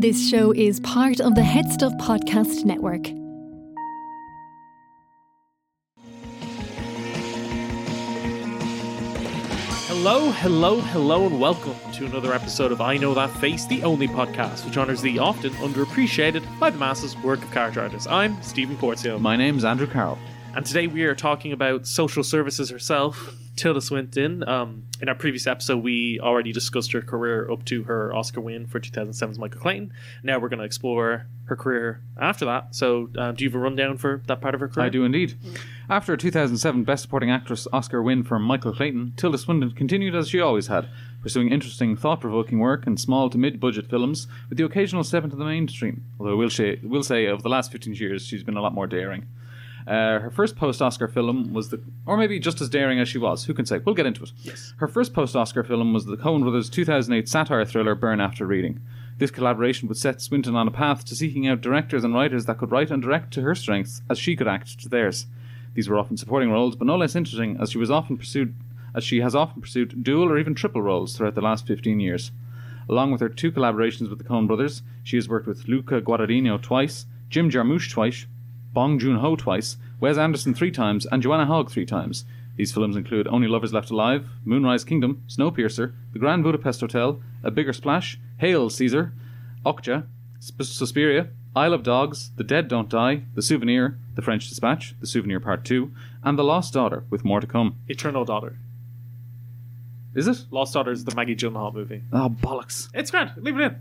This show is part of the HeadStuff Podcast Network. Hello, hello, hello, and welcome to another episode of I Know That Face, the only podcast which honours the often underappreciated by the masses work of character artists. I'm Stephen Porzio, My name's Andrew Carroll. And today we are talking about social services herself, Tilda Swinton. Um, in our previous episode, we already discussed her career up to her Oscar win for 2007's Michael Clayton. Now we're going to explore her career after that. So, uh, do you have a rundown for that part of her career? I do indeed. After a 2007 Best Supporting Actress Oscar win for Michael Clayton, Tilda Swinton continued as she always had, pursuing interesting, thought-provoking work in small to mid-budget films, with the occasional step into the mainstream. Although we'll say, we'll say over the last 15 years, she's been a lot more daring. Uh, her first post-Oscar film was the, or maybe just as daring as she was. Who can say? We'll get into it. Yes. Her first post-Oscar film was the Coen Brothers' 2008 satire thriller *Burn After Reading*. This collaboration would set Swinton on a path to seeking out directors and writers that could write and direct to her strengths, as she could act to theirs. These were often supporting roles, but no less interesting, as she was often pursued, as she has often pursued dual or even triple roles throughout the last 15 years. Along with her two collaborations with the Coen Brothers, she has worked with Luca Guadagnino twice, Jim Jarmusch twice, Bong Joon Ho twice, Wes Anderson three times, and Joanna Hogg three times. These films include Only Lovers Left Alive, Moonrise Kingdom, Snowpiercer, The Grand Budapest Hotel, A Bigger Splash, Hail Caesar, Okja, Sp- Suspiria, Isle of Dogs, The Dead Don't Die, The Souvenir, The French Dispatch, The Souvenir Part 2, and The Lost Daughter, with more to come. Eternal Daughter. Is it? Lost Daughter is the Maggie Gyllenhaal movie. Oh, bollocks. It's grand. Leave it in.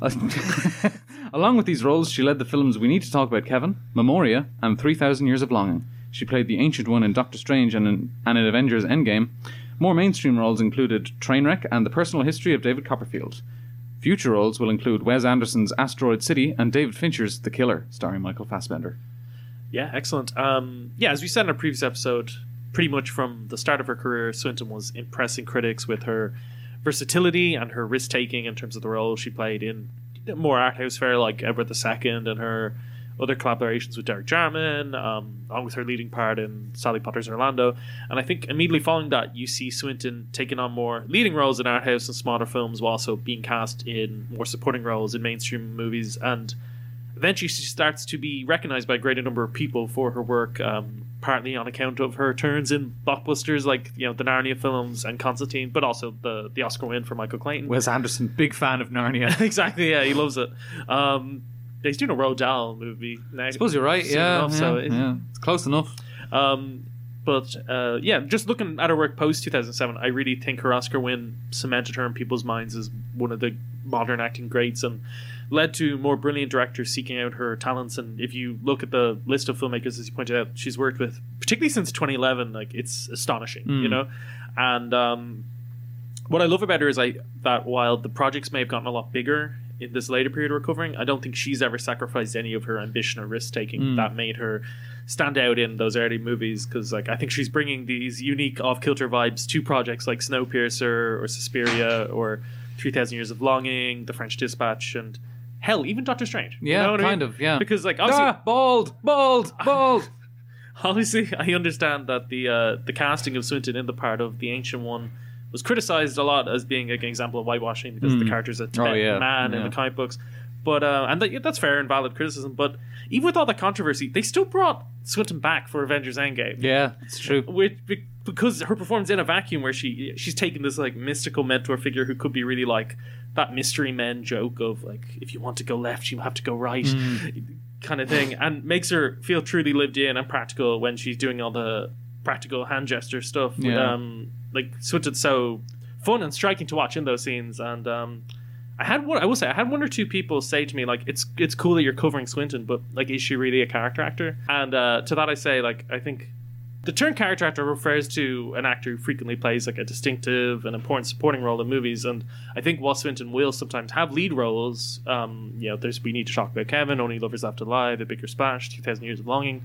Along with these roles, she led the films We Need to Talk About Kevin, Memoria, and 3000 Years of Longing. She played the Ancient One in Doctor Strange and in, and in Avengers Endgame. More mainstream roles included Trainwreck and The Personal History of David Copperfield. Future roles will include Wes Anderson's Asteroid City and David Fincher's The Killer, starring Michael Fassbender. Yeah, excellent. Um, yeah, as we said in our previous episode, pretty much from the start of her career, Swinton was impressing critics with her versatility and her risk taking in terms of the role she played in more art house fare like Edward II and her other collaborations with Derek Jarman, um, along with her leading part in Sally Potter's Orlando. And I think immediately following that, you see Swinton taking on more leading roles in art house and smaller films, while also being cast in more supporting roles in mainstream movies and eventually she starts to be recognized by a greater number of people for her work um, partly on account of her turns in blockbusters like you know the narnia films and constantine but also the the oscar win for michael clayton Wes Anderson, big fan of Narnia. exactly yeah he loves it um, he's doing a Roald Dahl movie now. I suppose you're right, yeah. enough, yeah, so it- yeah. It's close enough. um, but uh, yeah, just looking at her work post 2007, I really think her Oscar win cemented her in people's minds as one of the modern acting greats and led to more brilliant directors seeking out her talents. And if you look at the list of filmmakers, as you pointed out, she's worked with, particularly since 2011, like it's astonishing, you know. And um, what I love about her is I that while the projects may have gotten a lot bigger in this later period of recovering, I don't think she's ever sacrificed any of her ambition or risk taking that made her stand out in those early movies. Because like I think she's bringing these unique off kilter vibes to projects like Snowpiercer or Suspiria or Three Thousand Years of Longing, The French Dispatch, and hell, even Doctor Strange. You Yeah, know what I kind mean? of, yeah. Because like obviously, Ah, bald, bald, bald. obviously, I understand that the uh, the casting of Swinton in the part of the Ancient One was criticized a lot as being like, an example of whitewashing because the character's a Tibetan Hmm. Oh, yeah, man in the comic books. But uh, and that, yeah, that's fair and valid criticism. But even with all the controversy, they still brought Swinton back for Avengers Endgame. yeah, it's true. Which because her performance in a vacuum, where she she's taking this like mystical mentor figure who could be really like that mystery men joke of like if you want to go left, you have to go right, kind of thing, and makes her feel truly lived in and practical when she's doing all the practical hand gesture stuff. With, Yeah. um, like Swinton's so fun and striking to watch in those scenes, and um, I had one. I will say I had one or two people say to me like, "It's it's cool that you're covering Swinton, but like, is she really a character actor?" And uh, to that I say like, I think the term character actor refers to an actor who frequently plays like a distinctive and important supporting role in movies. And I think while Swinton will sometimes have lead roles, um, you know, there's We Need to Talk About Kevin, Only Lovers Left Alive, A Bigger Splash, 2000 Years of Longing.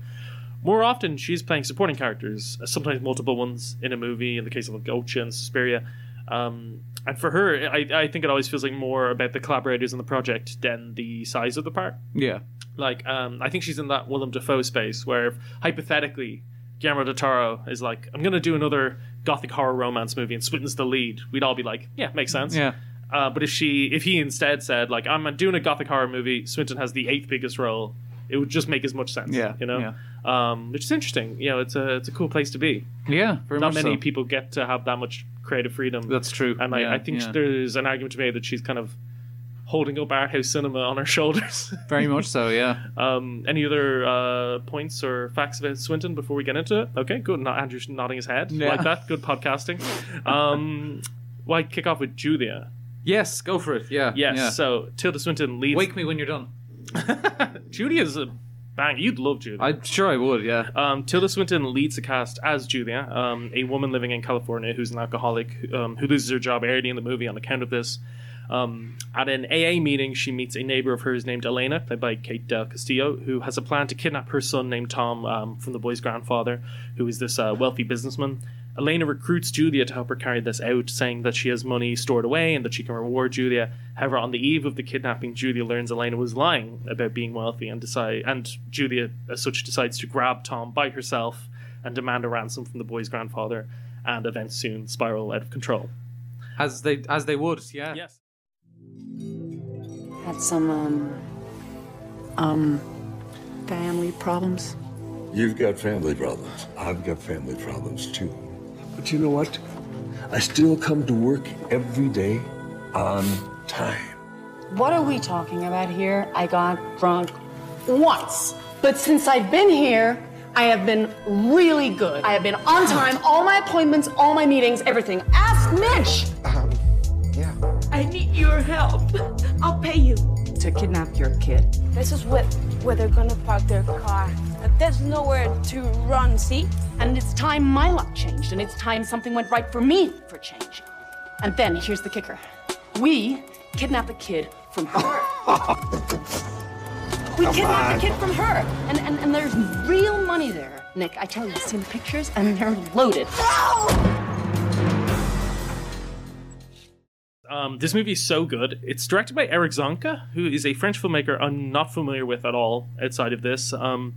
More often, she's playing supporting characters, sometimes multiple ones in a movie. In the case of like, Okja and Suspiria, um, and for her, I, I think it always feels like more about the collaborators in the project than the size of the part. Yeah. Like, um, I think she's in that Willem Dafoe space where, if, hypothetically, Guillermo del Toro is like, I'm going to do another gothic horror romance movie and Swinton's the lead, we'd all be like, yeah, makes sense. Yeah. Uh, but if she, if he instead said like, "I'm doing a gothic horror movie," Swinton has the eighth biggest role. It would just make as much sense. Yeah, you know, um, which is interesting. You know, it's a it's a cool place to be. Yeah, very Not much many so. people get to have that much creative freedom. That's true. and I, Yeah, I think yeah. there's an argument to be made that she's kind of holding up art house cinema on her shoulders. Very much so. Yeah. um, any other uh, points or facts about Swinton before we get into it? Okay, good. Not Andrew's nodding his head Yeah. like that. Good podcasting. Um, why kick off with Julia? Yes, go for it. Yeah. Yes. Yeah. So Tilda Swinton leads. Wake me when you're done. Julia's a bang. You'd love Julia. I'm sure I would. Yeah. Um, Tilda Swinton leads the cast as Julia, um, a woman living in California who's an alcoholic um, who loses her job early in the movie on account of this. Um, at an AA meeting, she meets a neighbor of hers named Elena, played by Kate Del Castillo, who has a plan to kidnap her son named Tom um, from the boy's grandfather, who is this uh, wealthy businessman. Elena recruits Julia to help her carry this out, saying that she has money stored away and that she can reward Julia. However, on the eve of the kidnapping, Julia learns Elena was lying about being wealthy, and decide and Julia, as such, decides to grab Tom by herself and demand a ransom from the boy's grandfather. And events soon spiral out of control. As they as they would. Yeah. Yes. Had some, um, um, family problems. You've got family problems. I've got family problems too. But you know what? I still come to work every day on time. What are we talking about here? I got drunk once. But since I've been here, I have been really good. I have been on time, all my appointments, all my meetings, everything. Ask Mitch! Um, Yeah. I need your help. I'll pay you. To kidnap your kid. This is where, where they're gonna park their car. There's nowhere to run, see? And it's time my luck changed, and it's time something went right for me for change. And then here's the kicker we kidnapped the kid from her. we kidnapped the kid from her. And, and, and there's real money there. Nick, I tell you, I've seen the pictures, and they're loaded. Um, this movie is so good. It's directed by Erick Zonca, who is a French filmmaker I'm not familiar with at all outside of this. Um,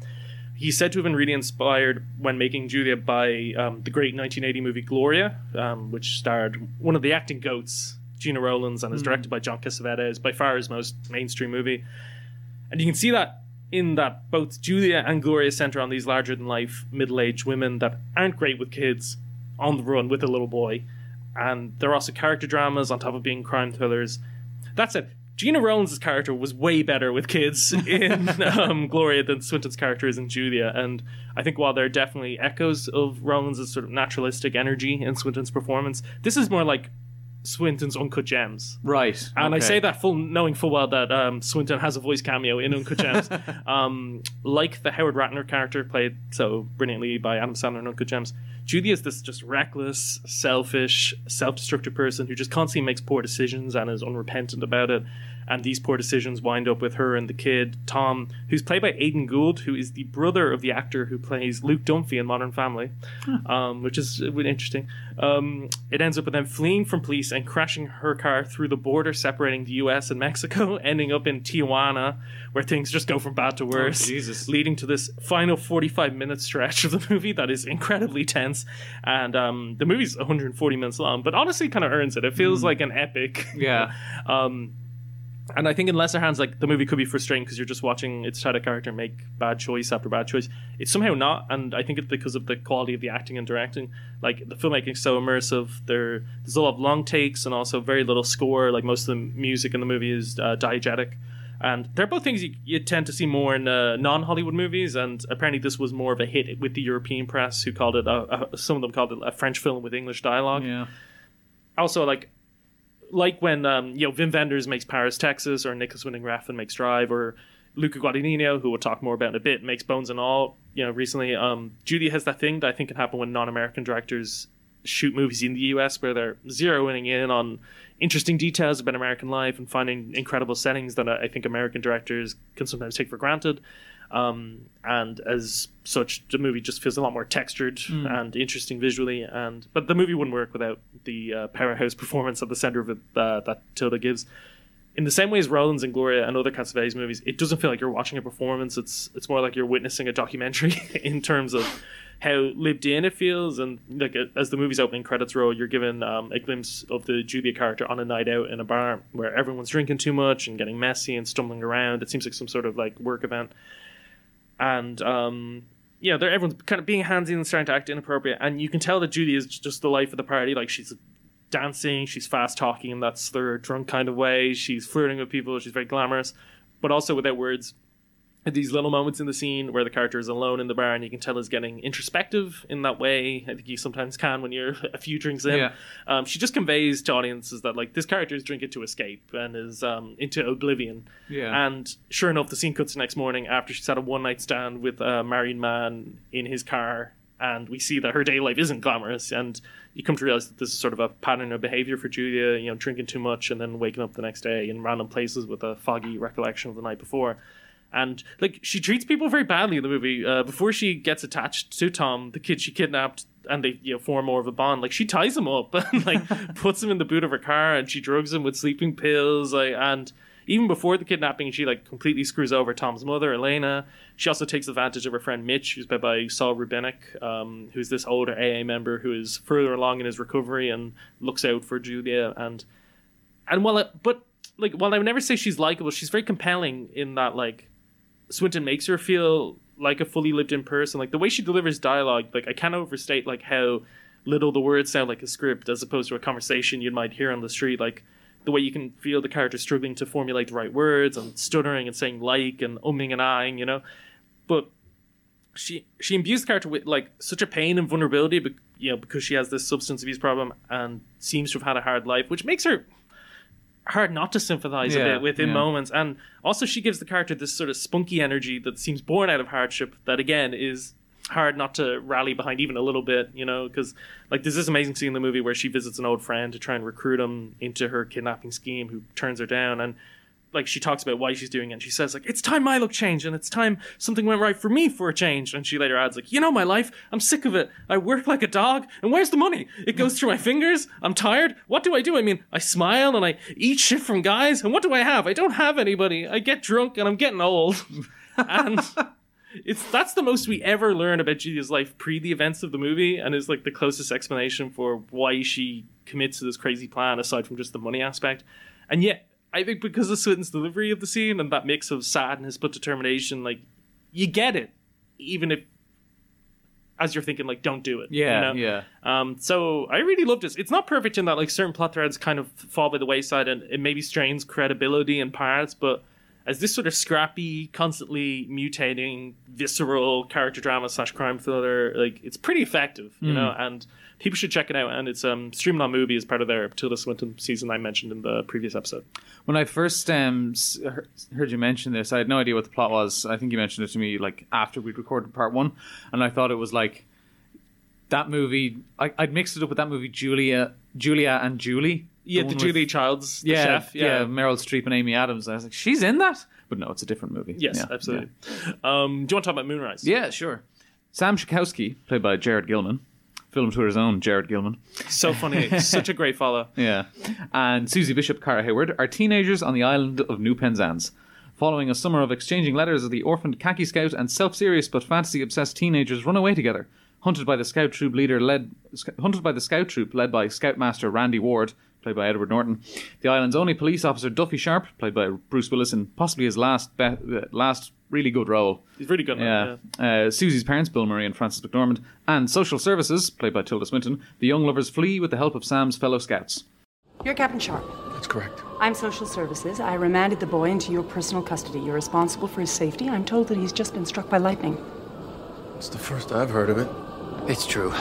he's said to have been really inspired when making Julia by um, the great 1980 movie Gloria, um, which starred one of the acting goats, Gena Rowlands, and is directed by John Cassavetes. Is by far his most mainstream movie. And you can see that in that both Julia and Gloria center on these larger than life middle aged women that aren't great with kids on the run with a little boy. And they're also character dramas on top of being crime thrillers. That said, Gena Rowlands' character was way better with kids in um, Gloria than Swinton's character is in Julia. And I think while there are definitely echoes of Rowlands' sort of naturalistic energy in Swinton's performance, this is more like Swinton's Uncut Gems. Right. And I say that full knowing full well that um, Swinton has a voice cameo in Uncut Gems. um, like the Howard Ratner character played so brilliantly by Adam Sandler in Uncut Gems, Julia is this just reckless, selfish, self-destructive person who just constantly makes poor decisions and is unrepentant about it. And these poor decisions wind up with her and the kid, Tom, who's played by Aidan Gould, who is the brother of the actor who plays Luke Dunphy in Modern Family, um, which is interesting. Um, it ends up with them fleeing from police and crashing her car through the border separating the US and Mexico, ending up in Tijuana, where things just go from bad to worse, Jesus. leading to this final 45 minute stretch of the movie that is incredibly tense. And um, the movie's 140 minutes long, but honestly kind of earns it. It feels like an epic. Yeah. Um, and I think in lesser hands, like the movie could be frustrating because you're just watching its title character make bad choice after bad choice. It's somehow not, and I think it's because of the quality of the acting and directing. Like the filmmaking is so immersive. There, there's a lot of long takes and also very little score. Like most of the music in the movie is uh, diegetic, and they're both things you, you tend to see more in uh, non-Hollywood movies. And apparently, this was more of a hit with the European press, who called it a, a, some of them called it a French film with English dialogue Yeah. also like like when um, you know Wim Wenders makes Paris, Texas, or Nicolas Winding Refn makes Drive, or Luca Guadagnino, who we'll talk more about in a bit, makes Bones and All. You know, recently, um, Judy has that thing that I think can happen when non-American directors shoot movies in the U.S. where they're zeroing in on interesting details about American life and finding incredible settings that I think American directors can sometimes take for granted. Um, and as such, the movie just feels a lot more textured and interesting visually. And but the movie wouldn't work without the uh, powerhouse performance at the center of it uh, that Tilda gives. In the same way as Rowlands and Gloria and other Cassavetes movies, it doesn't feel like you're watching a performance. It's it's more like you're witnessing a documentary in terms of how lived in it feels. And like as the movie's opening credits roll, you're given um, a glimpse of the Julia character on a night out in a bar where everyone's drinking too much and getting messy and stumbling around. It seems like some sort of like work event. And um, yeah, they're everyone's kind of being handsy and starting to act inappropriate, and you can tell that Judy is just the life of the party. Like she's dancing, she's fast talking in that slur drunk kind of way. She's flirting with people. She's very glamorous, but also without words. These little moments in the scene where the character is alone in the bar and you can tell is getting introspective in that way. I think you sometimes can when you're a few drinks in. Yeah. Um, she just conveys to audiences that like this character is drinking to escape and is um, into oblivion. Yeah. And sure enough, the scene cuts the next morning after she's had a one night stand with a married man in his car, and we see that her daily life isn't glamorous. And you come to realize that this is sort of a pattern of behavior for Julia. You know, drinking too much and then waking up the next day in random places with a foggy recollection of the night before. And like she treats people very badly in the movie. Uh, before she gets attached to Tom, the kid she kidnapped, and they you know form more of a bond. Like she ties him up and like puts him in the boot of her car, and she drugs him with sleeping pills. Like and even before the kidnapping, she like completely screws over Tom's mother, Elena. She also takes advantage of her friend Mitch, who's played by Saul Rubinek, um, who's this older AA member who is further along in his recovery and looks out for Julia. And and while it, but like while I would never say she's likable, she's very compelling in that like Swinton makes her feel like a fully lived in person. Like the way she delivers dialogue, like I can't overstate like how little the words sound like a script as opposed to a conversation you might hear on the street. Like the way you can feel the character struggling to formulate the right words and stuttering and saying like and umming and ahhing, you know. But she she imbues the character with like such a pain and vulnerability, but you know because she has this substance abuse problem and seems to have had a hard life, which makes her hard not to sympathize a bit with in yeah. moments. And also, she gives the character this sort of spunky energy that seems born out of hardship. That again is hard not to rally behind even a little bit, you know, because like there's this amazing scene in the movie where she visits an old friend to try and recruit him into her kidnapping scheme, who turns her down and. Like she talks about why she's doing it, and she says like it's time my look changed, and it's time something went right for me for a change. And she later adds like, you know my life, I'm sick of it. I work like a dog, and where's the money? It goes through my fingers. I'm tired. What do I do? I mean, I smile and I eat shit from guys, and what do I have? I don't have anybody. I get drunk and I'm getting old, and it's that's the most we ever learn about Julia's life pre the events of the movie, and is like the closest explanation for why she commits to this crazy plan, aside from just the money aspect. And yet, I think because of Swinton's delivery of the scene and that mix of sadness but determination, like you get it, even if as you're thinking like don't do it. you Yeah, know? yeah. Um, so I really loved this. It's not perfect in that like certain plot threads kind of fall by the wayside and it maybe strains credibility in parts, but as this sort of scrappy, constantly mutating, visceral character drama slash crime thriller, like it's pretty effective, you know, and people should check it out. And it's um streaming on MUBI as part of their Tilda Swinton season I mentioned in the previous episode. When I first um, heard you mention this, I had no idea what the plot was. I think you mentioned it to me like after we'd recorded part one, and I thought it was like that movie. I, I'd mixed it up with that movie Julia, Julia and Julie. Yeah, the with- Julie Childs, the yeah, chef. yeah, Meryl Streep and Amy Adams. I was like, she's in that, but no, it's a different movie. Yes, Yeah, absolutely. Um, do you want to talk about Moonrise? Yeah, yeah sure. Sam Shakusky, played by Jared Gilman, film to his own Jared Gilman. So funny. Such a great follow. Yeah. And Suzy Bishop, Kara Hayward are teenagers on the island of New Penzance. Following a summer of exchanging letters, as the orphaned khaki scout and self-serious but fantasy-obsessed teenagers run away together. Hunted by the scout troop leader led, hunted by the scout troop led by Scoutmaster Randy Ward, played by Edward Norton. The island's only police officer Duffy Sharp, played by Bruce Willis, in possibly his last be- uh, last really good role. He's really good. at Yeah. Uh, Suzy's parents, Bill Murray and Frances McDormand, and Social Services, played by Tilda Swinton, the young lovers flee with the help of Sam's fellow scouts. You're Captain Sharp. That's correct. I'm social services. I remanded the boy into your personal custody. You're responsible for his safety. I'm told that he's just been struck by lightning. It's the first I've heard of it. It's true.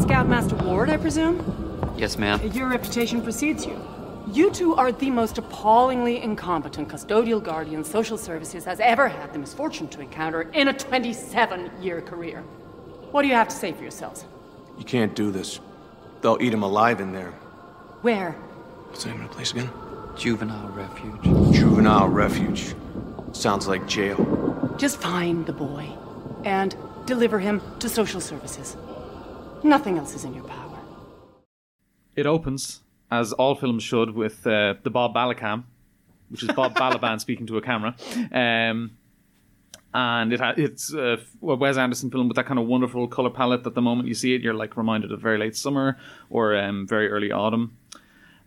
Scoutmaster Ward, I presume? Yes, ma'am. Your reputation precedes you. You two are the most appallingly incompetent custodial guardian social services has ever had the misfortune to encounter in a 27 year career. What do you have to say for yourselves? You can't do this. They'll eat him alive in there. Where? What's the name of the place again? Juvenile refuge. Juvenile refuge. Sounds like jail. Just find the boy and deliver him to social services. Nothing else is in your power. It opens, as all films should, with uh, the Bob Balancam, which is Bob Balaban speaking to a camera. Um, and it ha- it's a Wes Anderson film with that kind of wonderful color palette. That the moment you see it, you're like reminded of very late summer or um, very early autumn.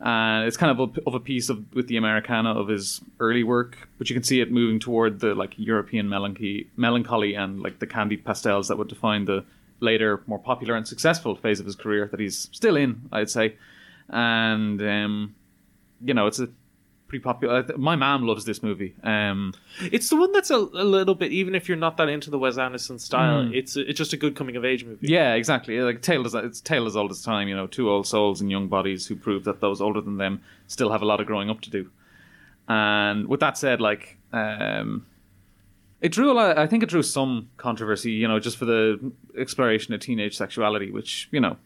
And it's kind of a, of a piece of with the Americana of his early work, but you can see it moving toward the like European melancholy, melancholy and like the candied pastels that would define the later, more popular and successful phase of his career that he's still in, I'd say. And um, you know, it's a pretty popular. My mom loves this movie. Um, It's the one that's a, a little bit, even if you're not that into the Wes Anderson style, Mm. it's it's just a good coming of age movie. Yeah, exactly. Like tale is it's tale as old as time. You know, two old souls in young bodies who prove that those older than them still have a lot of growing up to do. And with that said, like um, it drew a lot. I think it drew some controversy. You know, just for the exploration of teenage sexuality, which you know.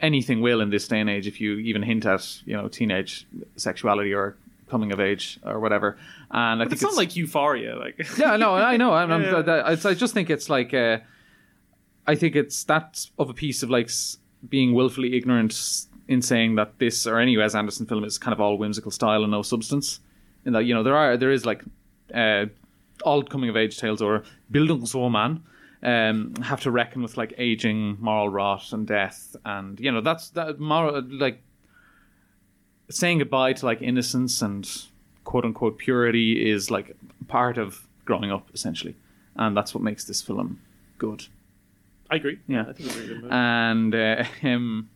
Anything will in this day and age if you even hint at you know teenage sexuality or coming of age or whatever. And I think it's not like Euphoria. Like yeah, no, I know. I'm, I'm, Yeah. that- I just think it's like, uh, I think it's that of a piece of like being willfully ignorant in saying that this or any Wes Anderson film is kind of all whimsical style and no substance. In that you know there are there is like uh, all coming of age tales or Bildungsroman um, have to reckon with like aging, moral rot, and death, and you know that's that moral like saying goodbye to like innocence and quote unquote purity is like part of growing up essentially, and that's what makes this film good. I agree. Yeah. I think it's good movie. And uh, um,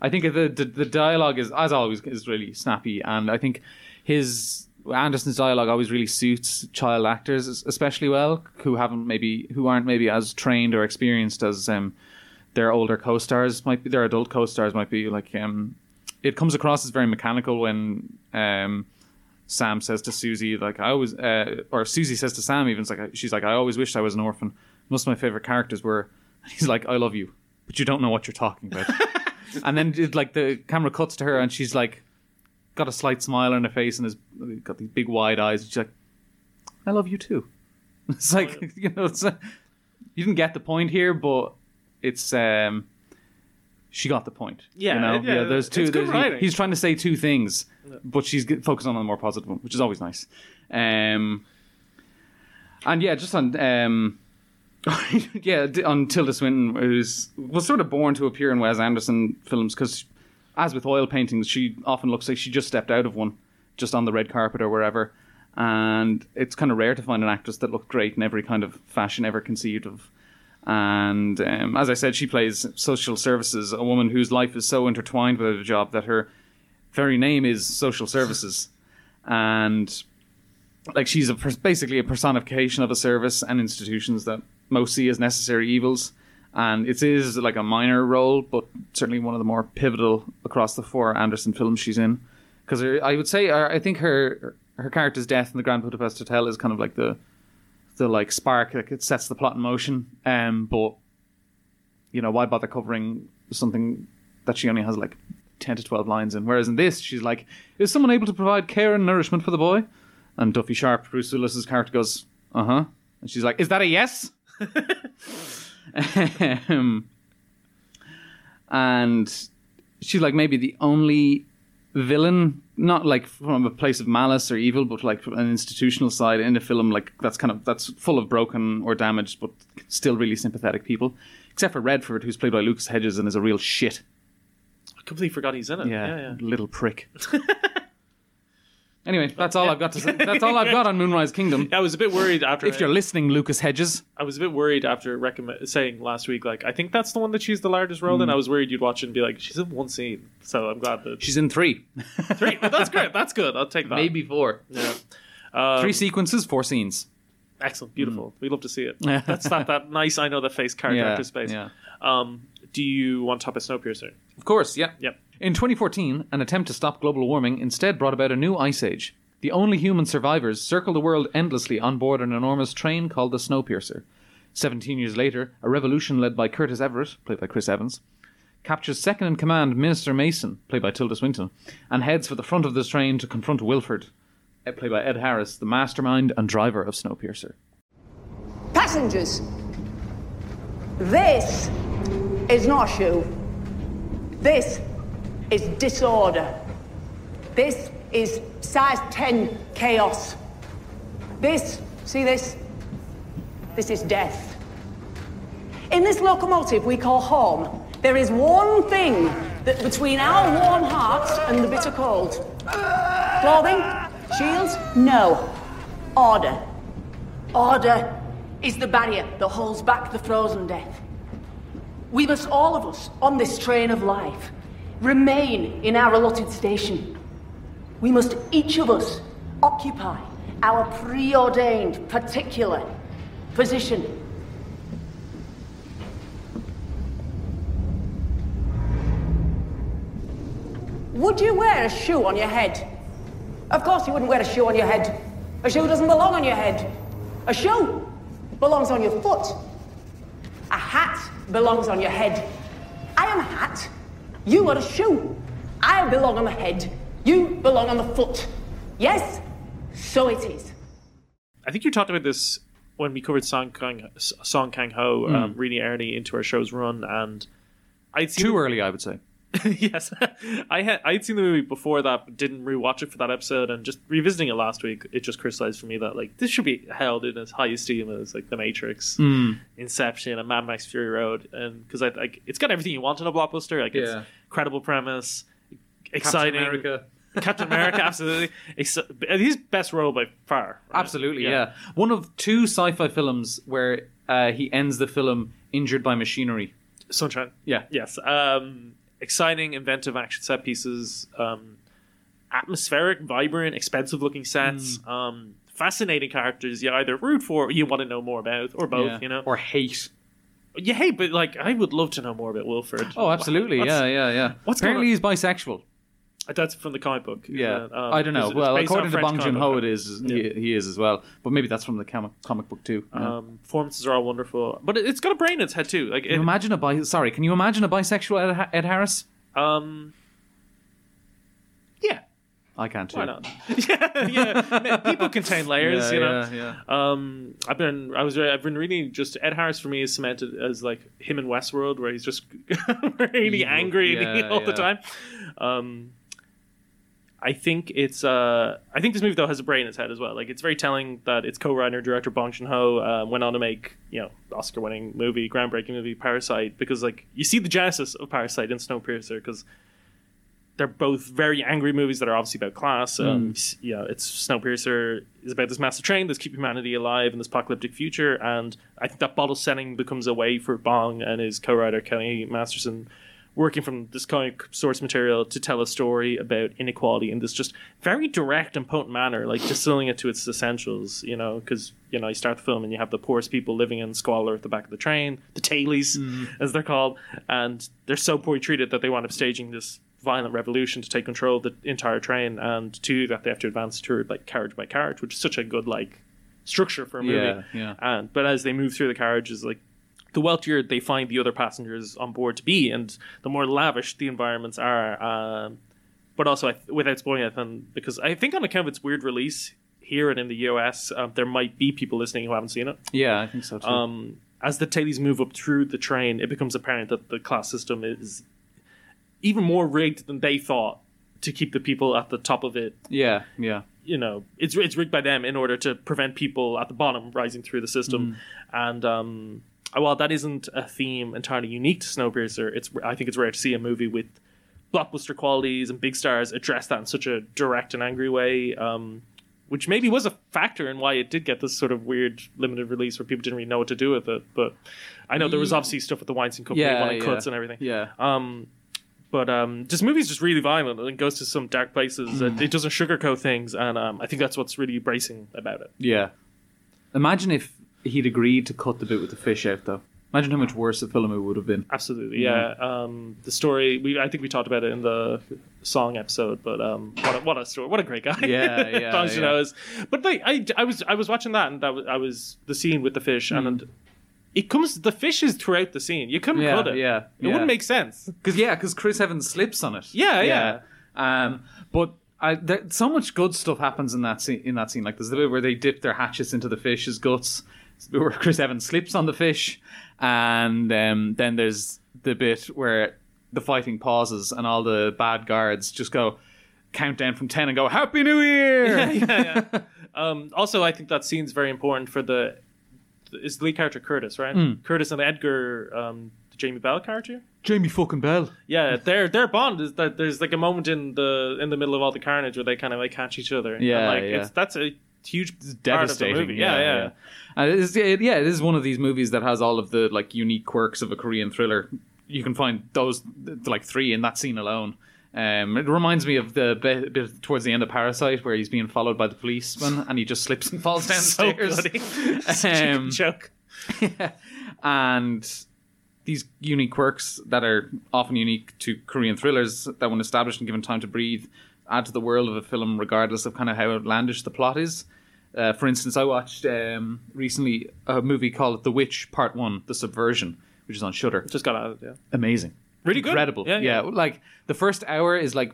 I think the, the the dialogue is as always is really snappy, and I think his Anderson's dialogue always really suits child actors especially well, who haven't maybe who aren't maybe as trained or experienced as um, their older co-stars might be. Their adult co-stars might be like. Um, it comes across as very mechanical when um, Sam says to Suzy, like I always, uh, or Suzy says to Sam, even like she's like, I always wished I was an orphan. Most of my favorite characters were. He's like, I love you, but you don't know what you're talking about. and then it, like the camera cuts to her, and she's like, got a slight smile on her face, and has got these big wide eyes. She's like, I love you too. It's like you know, it's uh, you didn't get the point here, but it's um, she got the point. Yeah, you know, yeah, There's two. there's- he- he's trying to say two things, but she's focused on the more positive one, which is always nice. Um, and yeah, just on um, yeah, on Tilda Swinton, who's was sort of born to appear in Wes Anderson films because, as with oil paintings, she often looks like she just stepped out of one, just on the red carpet or wherever. And it's kind of rare to find an actress that looked great in every kind of fashion ever conceived of. And um, as I said, she plays social services, a woman whose life is so intertwined with her job that her very name is social services. And like she's a basically a personification of a service and institutions that most see as necessary evils. And it is like a minor role, but certainly one of the more pivotal across the four Anderson films she's in. Because I would say, I think her her character's death in the Grand Budapest Hotel is kind of like the the like spark like sets the plot in motion. Um, but you know, why bother covering something that she only has like ten to twelve lines in? Whereas in this, she's like, is someone able to provide care and nourishment for the boy? And Duffy Sharp, Bruce Willis's character, goes, uh huh. And she's like, is that a yes? and she's like maybe the only villain, not like from a place of malice or evil, but like from an institutional side in a film like that's kind of that's full of broken or damaged, but still really sympathetic people. Except for Redford, who's played by Lucas Hedges and is a real shit. I completely forgot he's in it. Yeah, Yeah, yeah. little prick. anyway, that's all I've got to say. That's all I've got on Moonrise Kingdom. I was a bit worried after. If you're listening, Lucas Hedges. I was a bit worried after recommend saying last week, like I think that's the one that she's the largest role in. Mm. I was worried you'd watch it and be like, she's in one scene. So I'm glad that She's in three. three. But that's great. That's good. I'll take that. Maybe four. Yeah. Um, Three sequences, four scenes. Excellent. Beautiful. We love to see it. That's not that nice. I know the face character Yeah, director space. yeah. Um, do you want to top a Snowpiercer? Of course, yeah. Yep. In 2014, an attempt to stop global warming instead brought about a new ice age. The only human survivors circle the world endlessly on board an enormous train called the Snowpiercer. Seventeen years later, a revolution led by Curtis Everett, played by Chris Evans, captures second in command Minister Mason, played by Tilda Swinton, and heads for the front of this train to confront Wilford, eh, played by Ed Harris, the mastermind and driver of Snowpiercer. Passengers, this is not shoe. This is disorder. This is size 10 chaos. This See this? This is death. In this locomotive we call home, there is one thing that between our warm hearts and the bitter cold. Clothing? Shields? No. Order. Order is the barrier that holds back the frozen death. We must all of us on this train of life remain in our allotted station. We must each of us occupy our preordained particular position. Would you wear a shoe on your head? Of course you wouldn't wear a shoe on your head. A shoe doesn't belong on your head. A shoe belongs on your foot. A hat belongs on your head. I am a hat. You are a shoe. I belong on the head. You belong on the foot. Yes, so it is. I think you talked about this when we covered Song Kang, Song Kang Ho um, really early into our show's run, and I'd seen Too early, I would say. yes, I had I'd seen the movie before that, but didn't rewatch it for that episode, and just revisiting it last week, it just crystallized for me that like this should be held in as high esteem as like The Matrix, Mm. Inception, and Mad Max Fury Road, and because I like it's got everything you want in a blockbuster, like Yeah. it's credible premise, exciting. Captain America. Captain America, absolutely. Ex- he's best role by far. right? Absolutely, yeah. One of two sci-fi films where uh, he ends the film injured by machinery. Sunshine. Yeah. Yes. Um, exciting, inventive action set pieces. Um, atmospheric, vibrant, expensive looking sets. Mm. Um, fascinating characters you either root for or you want to know more about, or both, Yeah. you know? Or hate. You hate, but like, I would love to know more about Wilford. Oh, absolutely. What's- yeah, yeah, yeah. what's Apparently he's bisexual. That's from the comic book. Yeah? Um, I don't know. it's- Well, according to French Bong Joon Ho, it is Yeah. he, he is as well. But maybe that's from the comic comic book too. Yeah. Um, performances are all wonderful, but it, it's got a brain in its head too. Like, can it, you imagine a bi? Sorry, can you imagine a bisexual Ed, Ed Harris? um, yeah, I can too. Why not? yeah, yeah. People contain layers, Yeah, you know. yeah, Um, I've been, I was, I've been really just Ed Harris for me is cemented as like him in Westworld, where he's just really angry Yeah, all the time. Um, I think it's, uh, I think this movie though has a brain in its head as well. Like it's very telling that its co-writer director Bong Joon Ho uh, went on to make you know Oscar-winning movie, groundbreaking movie Parasite, because like you see the genesis of Parasite in Snowpiercer because they're both very angry movies that are obviously about class. Um, s- you know, it's Snowpiercer is about this massive train that's keeping humanity alive in this apocalyptic future, and I think that bottle setting becomes a way for Bong and his co-writer Kelly Masterson working from this kind of source material to tell a story about inequality in this just very direct and potent manner, like distilling it to its essentials. You know, because you know you start the film and you have the poorest people living in squalor at the back of the train, the tailies, mm-hmm. as they're called, and they're so poorly treated that they wind up staging this violent revolution to take control of the entire train, and to do that they have to advance through like carriage by carriage, which is such a good like structure for a movie. Yeah, yeah. And but as they move through the carriages, like the wealthier they find the other passengers on board to be, and the more lavish the environments are. Um, but also, I- without spoiling it, and because I think on account of its weird release here and in the US, um, there might be people listening who haven't seen it. Yeah, I think so too. Um, as the tailies move up through the train, it becomes apparent that the class system is even more rigged than they thought to keep the people at the top of it yeah, yeah. you know it's it's rigged by them in order to prevent people at the bottom rising through the system and um while that isn't a theme entirely unique to snowpiercer it's i think it's rare to see a movie with blockbuster qualities and big stars address that in such a direct and angry way um which maybe was a factor in why it did get this sort of weird limited release where people didn't really know what to do with it but i know there was obviously stuff with the weinstein company Yeah, wanting yeah. cuts and everything Yeah. um, but um, this movie's just really violent and goes to some dark places. It, it doesn't sugarcoat things, and um, I think that's what's really bracing about it. Yeah. Imagine if he'd agreed to cut the bit with the fish out, though. Imagine how much worse the film would have been. Absolutely, yeah. Um, the story, we I think we talked about it in the song episode, but um, what a, what a story, what a great guy. Yeah, yeah, yeah. But like, I, I was I was watching that, and that was, I was the scene with the fish, Hmm. and it comes the fish is throughout the scene. You couldn't Yeah, cut it. yeah, it yeah. wouldn't make sense. Because yeah, because Chris Evans slips on it. Yeah, yeah. Um, but I, there, so much good stuff happens in that scene. In that scene, like there's the bit where they dip their hatchets into the fish's guts, where Chris Evans slips on the fish, and um, then there's the bit where the fighting pauses and all the bad guards just go countdown from ten and go Happy New Year. yeah, yeah. Um, also, I think that scene's very important for the is the lead character Curtis, right? Mm. Curtis and Edgar, um, the Jamie Bell character. Jamie fucking Bell. Yeah, their their bond is that there's like a moment in the in the middle of all the carnage where they kind of like catch each other. And, Yeah, like yeah. it's that's a huge devastating. movie. Yeah, yeah. And it is, it, yeah, it is one of these movies that has all of the like unique quirks of a Korean thriller. You can find those like three in that scene alone. Um, it reminds me of the bit, bit towards the end of Parasite where he's being followed by the policeman and he just slips and falls So downstairs. bloody- such a Um, joke. and these unique quirks that are often unique to Korean thrillers that, when established and given time to breathe, add to the world of a film, regardless of kind of how outlandish the plot is. Uh, for instance, I watched um, recently a movie called The Witch Part One: The Subversion, which is on Shudder. Just got out. Yeah, Amazing, Really good. incredible. Yeah, yeah. like the first hour is like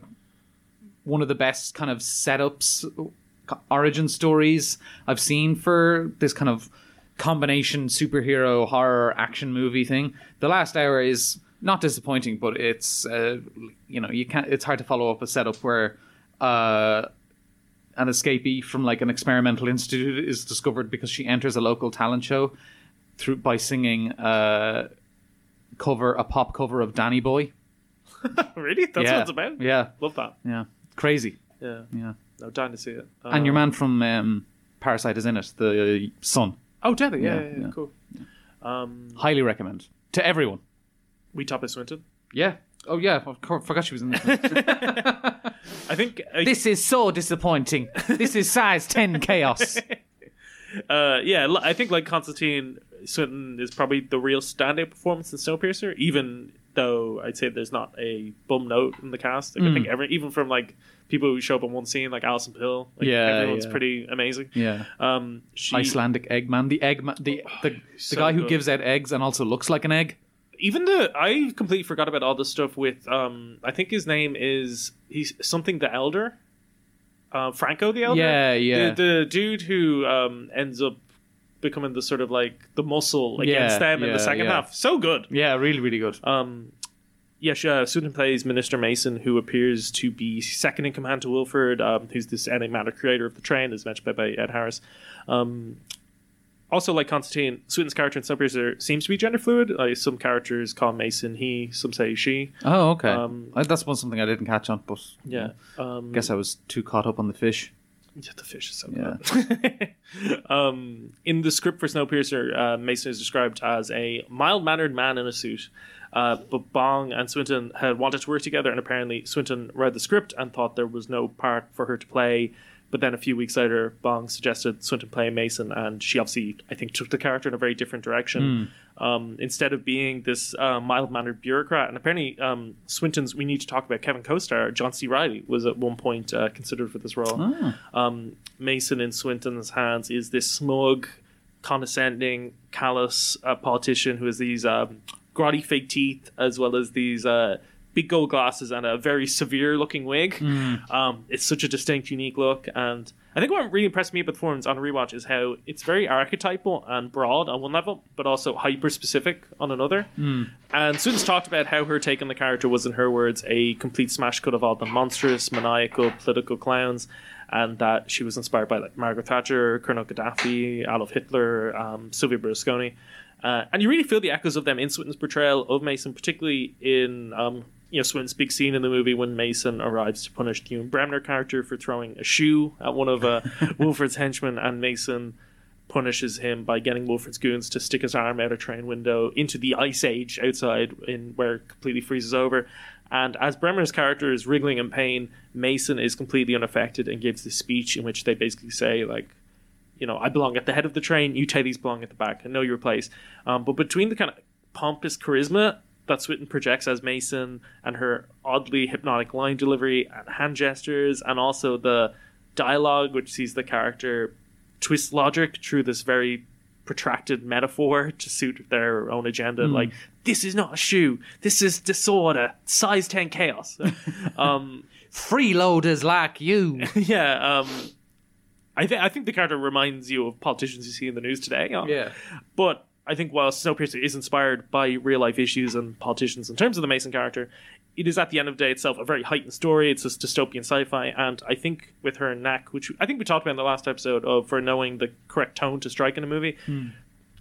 one of the best kind of setups, origin stories I've seen for this kind of combination superhero horror action movie thing. The last hour is not disappointing, but it's uh, you know you can't. It's hard to follow up a setup where uh, an escapee from like an experimental institute is discovered because she enters a local talent show through by singing uh, cover a pop cover of Danny Boy. really? That's yeah. what it's about. Yeah, Love that. yeah, crazy. Yeah, Yeah, no, dying to see it. and your Uh, man from um, Parasite is in it, the son. Oh, Debbie. Yeah, Yeah, yeah, yeah, cool. Um, Highly recommend to everyone. we top Swinton. Yeah. Oh yeah, of course, forgot she was in it. I think. Uh, this is so disappointing. This is size ten chaos. uh, yeah, I think like Constantine Swinton is probably the real standout performance in Snowpiercer. Even though I'd say there's not a bum note in the cast. Like, I Mm. think every even from like people who show up in one scene, like Alison Pill. Like, Yeah, everyone's yeah. pretty amazing. Yeah. Um, she, Icelandic Eggman, the Eggman, the the, the so guy who good. gives out eggs and also looks like an egg. Even the I completely forgot about all the stuff with um I think his name is he's something the elder. Uh, Franco the elder. Yeah, yeah. The, the dude who um ends up becoming the sort of like the muscle Yeah, against them in yeah, the second yeah. half. So good. Yeah, really, really good. Um, yes, uh, Swinton plays Minister Mason, who appears to be second in command to Wilford, um, who's this enigmatic creator of the train, as mentioned by, by Ed Harris. Um, also, like Constantine, Swinton's character in Snowpiercer seems to be gender fluid. Like some characters call Mason he, some say she. Oh, okay. Um, I- That's one something I didn't catch on, but Yeah. Um, guess I was too caught up on the fish. Yeah, the fish is so Yeah. good. um, in the script for Snowpiercer, uh, Mason is described as a mild mannered man in a suit. Uh, but Bong and Swinton had wanted to work together, and apparently Swinton read the script and thought there was no part for her to play. But then a few weeks later, Bong suggested Swinton play Mason, and she obviously, I think, took the character in a very different direction. Um, instead of being this uh, mild mannered bureaucrat, and apparently um, Swinton's, we need to talk about Kevin co-star John C. Reilly was at one point uh, considered for this role. Um, Mason in Swinton's hands is this smug, condescending, callous uh, politician who has these um, grotty fake teeth as well as these uh, big gold glasses and a very severe looking wig. Um, it's such a distinct, unique look. And I think what really impressed me about the performance on a rewatch is how it's very archetypal and broad on one level, but also hyper specific on another. And Swinton's talked about how her take on the character was, in her words, a complete smash cut of all the monstrous, maniacal, political clowns, and that she was inspired by like Margaret Thatcher, Colonel Gaddafi, Adolf Hitler, um, Silvio Berlusconi. Uh, and you really feel the echoes of them in Swinton's portrayal of Mason, particularly in um, you know Swinton's big scene in the movie when Mason arrives to punish the Ewan Bremner character for throwing a shoe at one of uh, Wilford's henchmen, and Mason punishes him by getting Wilford's goons to stick his arm out a train window into the ice age outside, in where it completely freezes over. And as Bremner's character is wriggling in pain, Mason is completely unaffected and gives this speech in which they basically say like you know, I belong at the head of the train. You Teddy's belong at the back. I know your place. Um, but between the kind of pompous charisma that Swinton projects as Mason and her oddly hypnotic line delivery and hand gestures, and also the dialogue, which sees the character twist logic through this very protracted metaphor to suit their own agenda. Like, this is not a shoe. This is disorder. Size 10 chaos. um, Freeloaders like you. yeah. Um, I think I think the character reminds you of politicians you see in the news today. uh, Yeah. But I think while Snowpiercer is inspired by real life issues and politicians in terms of the Mason character, it is at the end of the day itself a very heightened story. It's this dystopian sci-fi, and I think with her knack, which I think we talked about in the last episode, of for knowing the correct tone to strike in a movie. Hmm.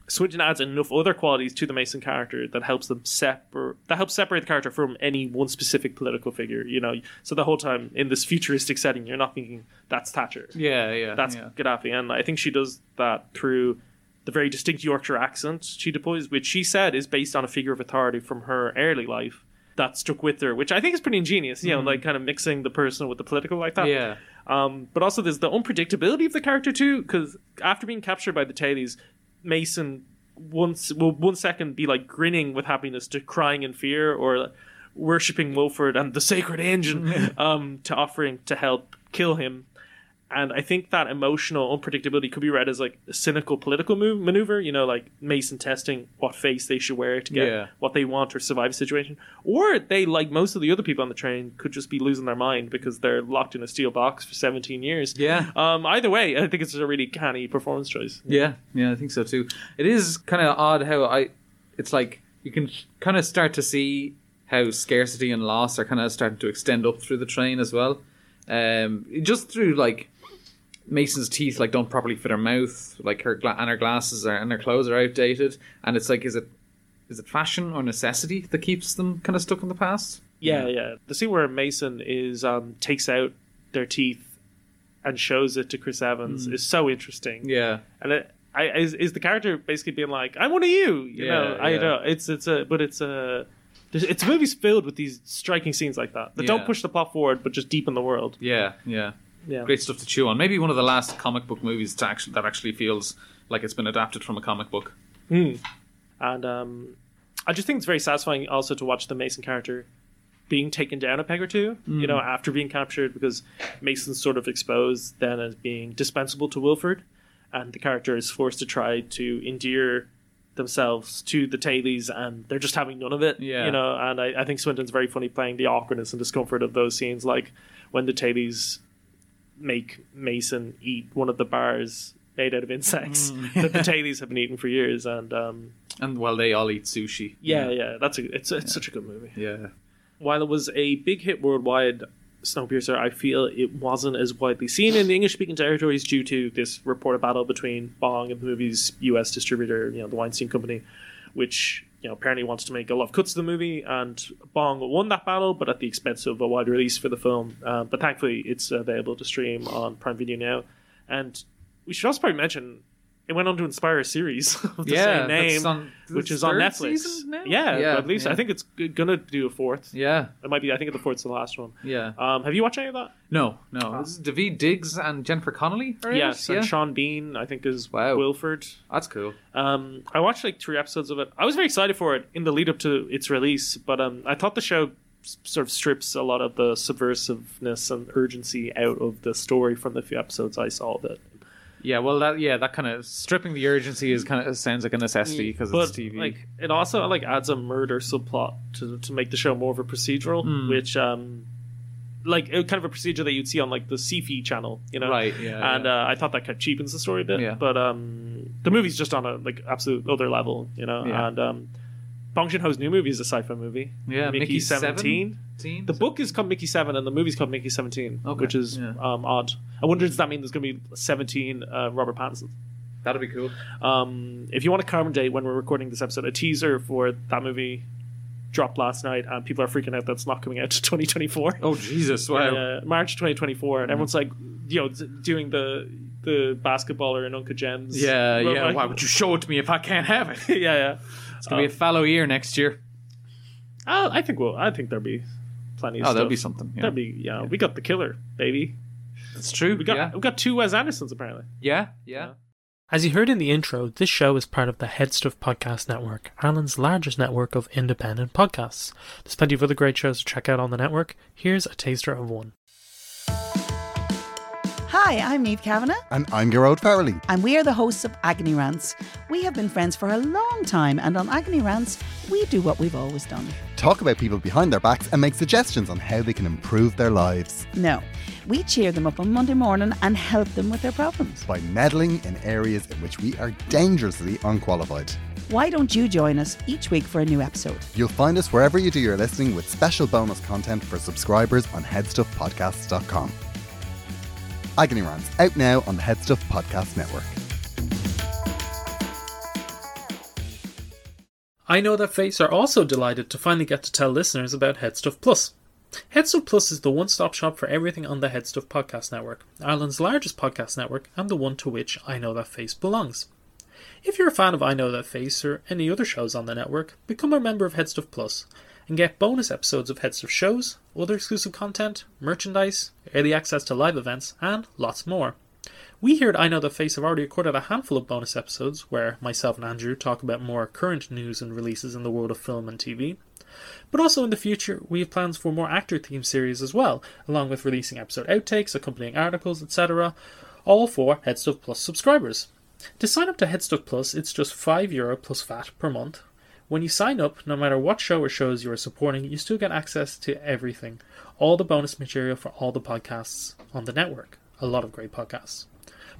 Swinton adds enough other qualities to the Mason character that helps them separate that helps separate the character from any one specific political figure. You know, so the whole time in this futuristic setting, you're not thinking that's Thatcher, Yeah, yeah. that's yeah. Gaddafi, and I think she does that through the very distinct Yorkshire accent she deploys, which she said is based on a figure of authority from her early life that stuck with her, which I think is pretty ingenious. You know, like kind of mixing the personal with the political like that. Yeah. Um, but also there's the unpredictability of the character too, because after being captured by the Tailies, Mason once will one second be like grinning with happiness to crying in fear or worshipping Wilford and the sacred engine um, to offering to help kill him. And I think that emotional unpredictability could be read as like a cynical political move, maneuver, you know, like Mason testing what face they should wear to get Yeah. what they want or survive a situation. Or they, like most of the other people on the train, could just be losing their mind because they're locked in a steel box for 17 years. Yeah. Um, either way, I think it's a really canny performance choice. Yeah, yeah, I think so too. It is kind of odd how I, it's like you can kind of start to see how scarcity and loss are kind of starting to extend up through the train as well. Um, just through like Mason's teeth like don't properly fit her mouth, like her gla- and her glasses are and her clothes are outdated, and it's like is it is it fashion or necessity that keeps them kind of stuck in the past? Yeah, yeah. The scene where Mason is um, takes out their teeth and shows it to Chris Evans Mm. is so interesting. Yeah, and it, I is, is the character basically being like, "I'm one of you," you Yeah, know? I yeah. know it's it's a but it's a there's- it's movies filled with these striking scenes like that that don't push the plot forward but just deepen the world. yeah, yeah. Yeah. Great stuff to chew on. Maybe one of the last comic book movies to actually, that actually feels like it's been adapted from a comic book. Mm. And um, I just think it's very satisfying also to watch the Mason character being taken down a peg or two, you Mm. know, after being captured because Mason's sort of exposed then as being dispensable to Wilford, and the character is forced to try to endear themselves to the Tailies, and they're just having none of it, Yeah. you know. And I, I think Swinton's very funny playing the awkwardness and discomfort of those scenes, like when the Tailies make Mason eat one of the bars made out of insects Mm. that the Tailies have been eating for years, and um, And well, they all eat sushi. yeah, yeah, that's a it's it's such a good movie. Yeah. While it was a big hit worldwide, Snowpiercer, I feel it wasn't as widely seen in the English-speaking territories due to this reported battle between Bong and the movie's U.S. distributor, you know, the Weinstein Company, which you know apparently wants to make a lot of cuts to the movie, and Bong won that battle, but at the expense of a wide release for the film. Uh, but thankfully, it's available to stream on Prime Video now, and we should also probably mention. It went on to inspire a series of the Yeah, same name, on which is on Netflix. Yeah, Yeah, at least yeah. I think it's gonna do a fourth. Yeah. It might be. I think the fourth's the last one. Yeah. Um, have you watched any of that? No, no. This is Daveed Diggs and Jennifer Connelly. are in it? yes. And Sean Bean, I think, is Wilford. That's cool. Um, I watched like three episodes of it. I was very excited for it in the lead up to its release, but um, I thought the show sort of strips a lot of the subversiveness and urgency out of the story from the few episodes I saw of it. Yeah, well, that yeah, that kind of stripping the urgency is kind of sounds like a necessity because it's TV. like it also like adds a murder subplot to to make the show more of a procedural, Hmm. which um like it, kind of a procedure that you'd see on like the Sci-Fi channel, you know. Right, yeah, And Uh, I thought that kind of cheapens the story a bit. Yeah. But um the movie's just on a like absolute other level, you know. Yeah. And um Bong Joon Ho's new movie is a sci-fi movie. Yeah, Mickey, Mickey Seventeen. 17? The book is called Mickey Seven, and the movie's called Mickey Seventeen, Okay, which is yeah. um, odd. I wonder does that mean there's going to be seventeen uh, Robert Pattinson? That'd be cool. Um, if you want a carbon date when we're recording this episode, a teaser for that movie dropped last night, and people are freaking out that's not coming out to 2024. Oh Jesus! Wow. Uh, March 2024, and everyone's like, you know, doing the the basketballer and Uncut Gems. Yeah, yeah. like- Why would you show it to me if I can't have it? yeah, yeah. It's gonna be a fallow year next year. Uh, I think we'll. I think there'll be plenty. Of Oh, there'll be something, yeah. There'll be. Yeah, we got the killer, baby. It's true. We got yeah. we got two Wes Andersons apparently. Yeah, yeah. As you heard in the intro, this show is part of the HeadStuff Podcast Network, Ireland's largest network of independent podcasts. There's plenty of other great shows to check out on the network. Here's a taster of one. Hi, I'm Neve Kavanagh, And I'm Gerard Farrelly. and we are the hosts of Agony Rants. We have been friends for a long time, and on Agony Rants, we do what we've always done. Talk about people behind their backs and make suggestions on how they can improve their lives No, we cheer them up on Monday morning and help them with their problems. by meddling in areas in which we are dangerously unqualified. Why don't you join us each week for a new episode? You'll find us wherever you do your listening with special bonus content for subscribers on headstuffpodcasts.com. Agony Rants, out now on the HeadStuff Podcast Network. I Know That Face are also delighted to finally get to tell listeners about HeadStuff Plus. HeadStuff Plus is the one stop shop for everything on the HeadStuff Podcast Network, Ireland's largest podcast network and the one to which I Know That Face belongs. If you're a fan of I Know That Face or any other shows on the network, become a member of HeadStuff Plus and get bonus episodes of HeadStuff shows, other exclusive content, merchandise, early access to live events, and lots more. We here at I Know That Face have already recorded a handful of bonus episodes where myself and Andrew talk about more current news and releases in the world of film and TV. But also in the future, we have plans for more actor themed series as well, along with releasing episode outtakes, accompanying articles, etc., all for HeadStuff Plus subscribers. To sign up to HeadStuff Plus, it's just €5 Euro plus VAT per month. When you sign up, no matter what show or shows you are supporting, you still get access to everything. All the bonus material for all the podcasts on the network. A lot of great podcasts.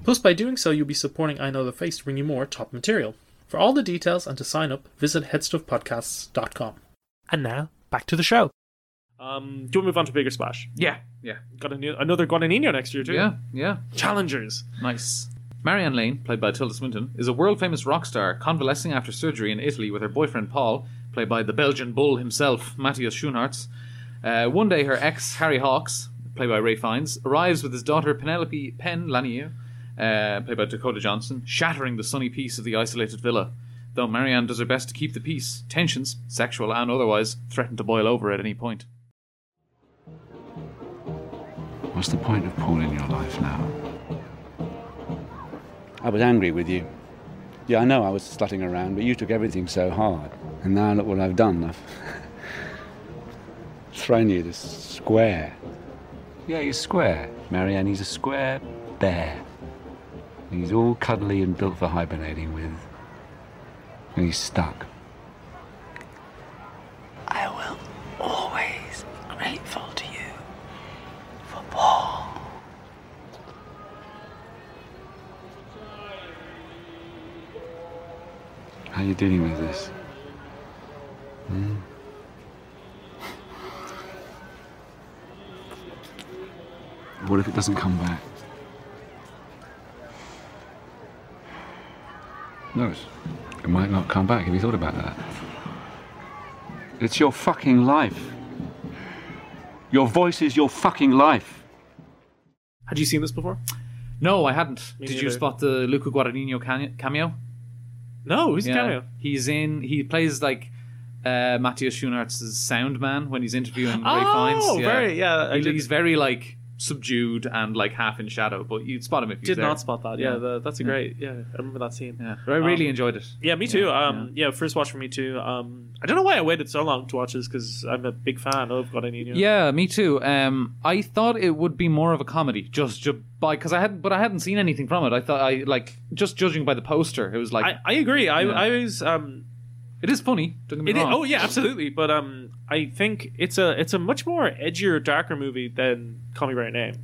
Plus, by doing so, you'll be supporting I Know the Face to bring you more top material. For all the details and to sign up, visit headstuffpodcasts.com. And now, back to the show. Um, do you want to move on to bigger splash? Yeah, yeah. Got a new, another Guadagnino next year too. Yeah, yeah. Challengers. Nice. Marianne Lane, played by Tilda Swinton, is a world famous rock star convalescing after surgery in Italy with her boyfriend Paul, played by the Belgian bull himself, Matthias Schoenaerts. Uh, one day, her ex, Harry Hawkes, played by Ralph Fiennes, arrives with his daughter Penelope Penn Lanier, uh, played by Dakota Johnson, shattering the sunny peace of the isolated villa. Though Marianne does her best to keep the peace, tensions, sexual and otherwise, threaten to boil over at any point. What's the point of Paul in your life now? I was angry with you. Yeah, I know I was slutting around, but you took everything so hard. And now look what I've done. I've thrown you this square. Yeah, he's square, Marianne. He's a square bear. He's all cuddly and built for hibernating with. And he's stuck. I will always be grateful to you for Paul. How are you dealing with this? Hmm? What if it doesn't come back? No, it's- it might not come back. Have you thought about that? It's your fucking life. Your voice is your fucking life. Had you seen this before? No, I hadn't. Me Did you spot the Luca Guadagnino cameo? No, who's the cameo? He's in. He plays like uh, Matthias Schoenaerts' sound man when he's interviewing Ralph Oh, Fiennes. very- yeah, He- he's very like subdued and like half in shadow, but you'd spot him if you Did not spot that. Yeah, the, that's a Yeah. great. Yeah, I remember that scene. Yeah, but I really Um, enjoyed it. Yeah, me too. Yeah, um, yeah. first watch for me too. Um, I don't know why I waited so long to watch this because I'm a big fan of Guadagnino. Yeah, me too. Um, I thought it would be more of a comedy, just, just by because I had, but I hadn't seen anything from it. I thought I like just judging by the poster, it was like I, I agree. I, Yeah. I was. Um, it is funny. Don't get me it is- wrong. oh yeah, absolutely. But um, I think it's a it's a much more edgier, darker movie than Call Me by Your Name.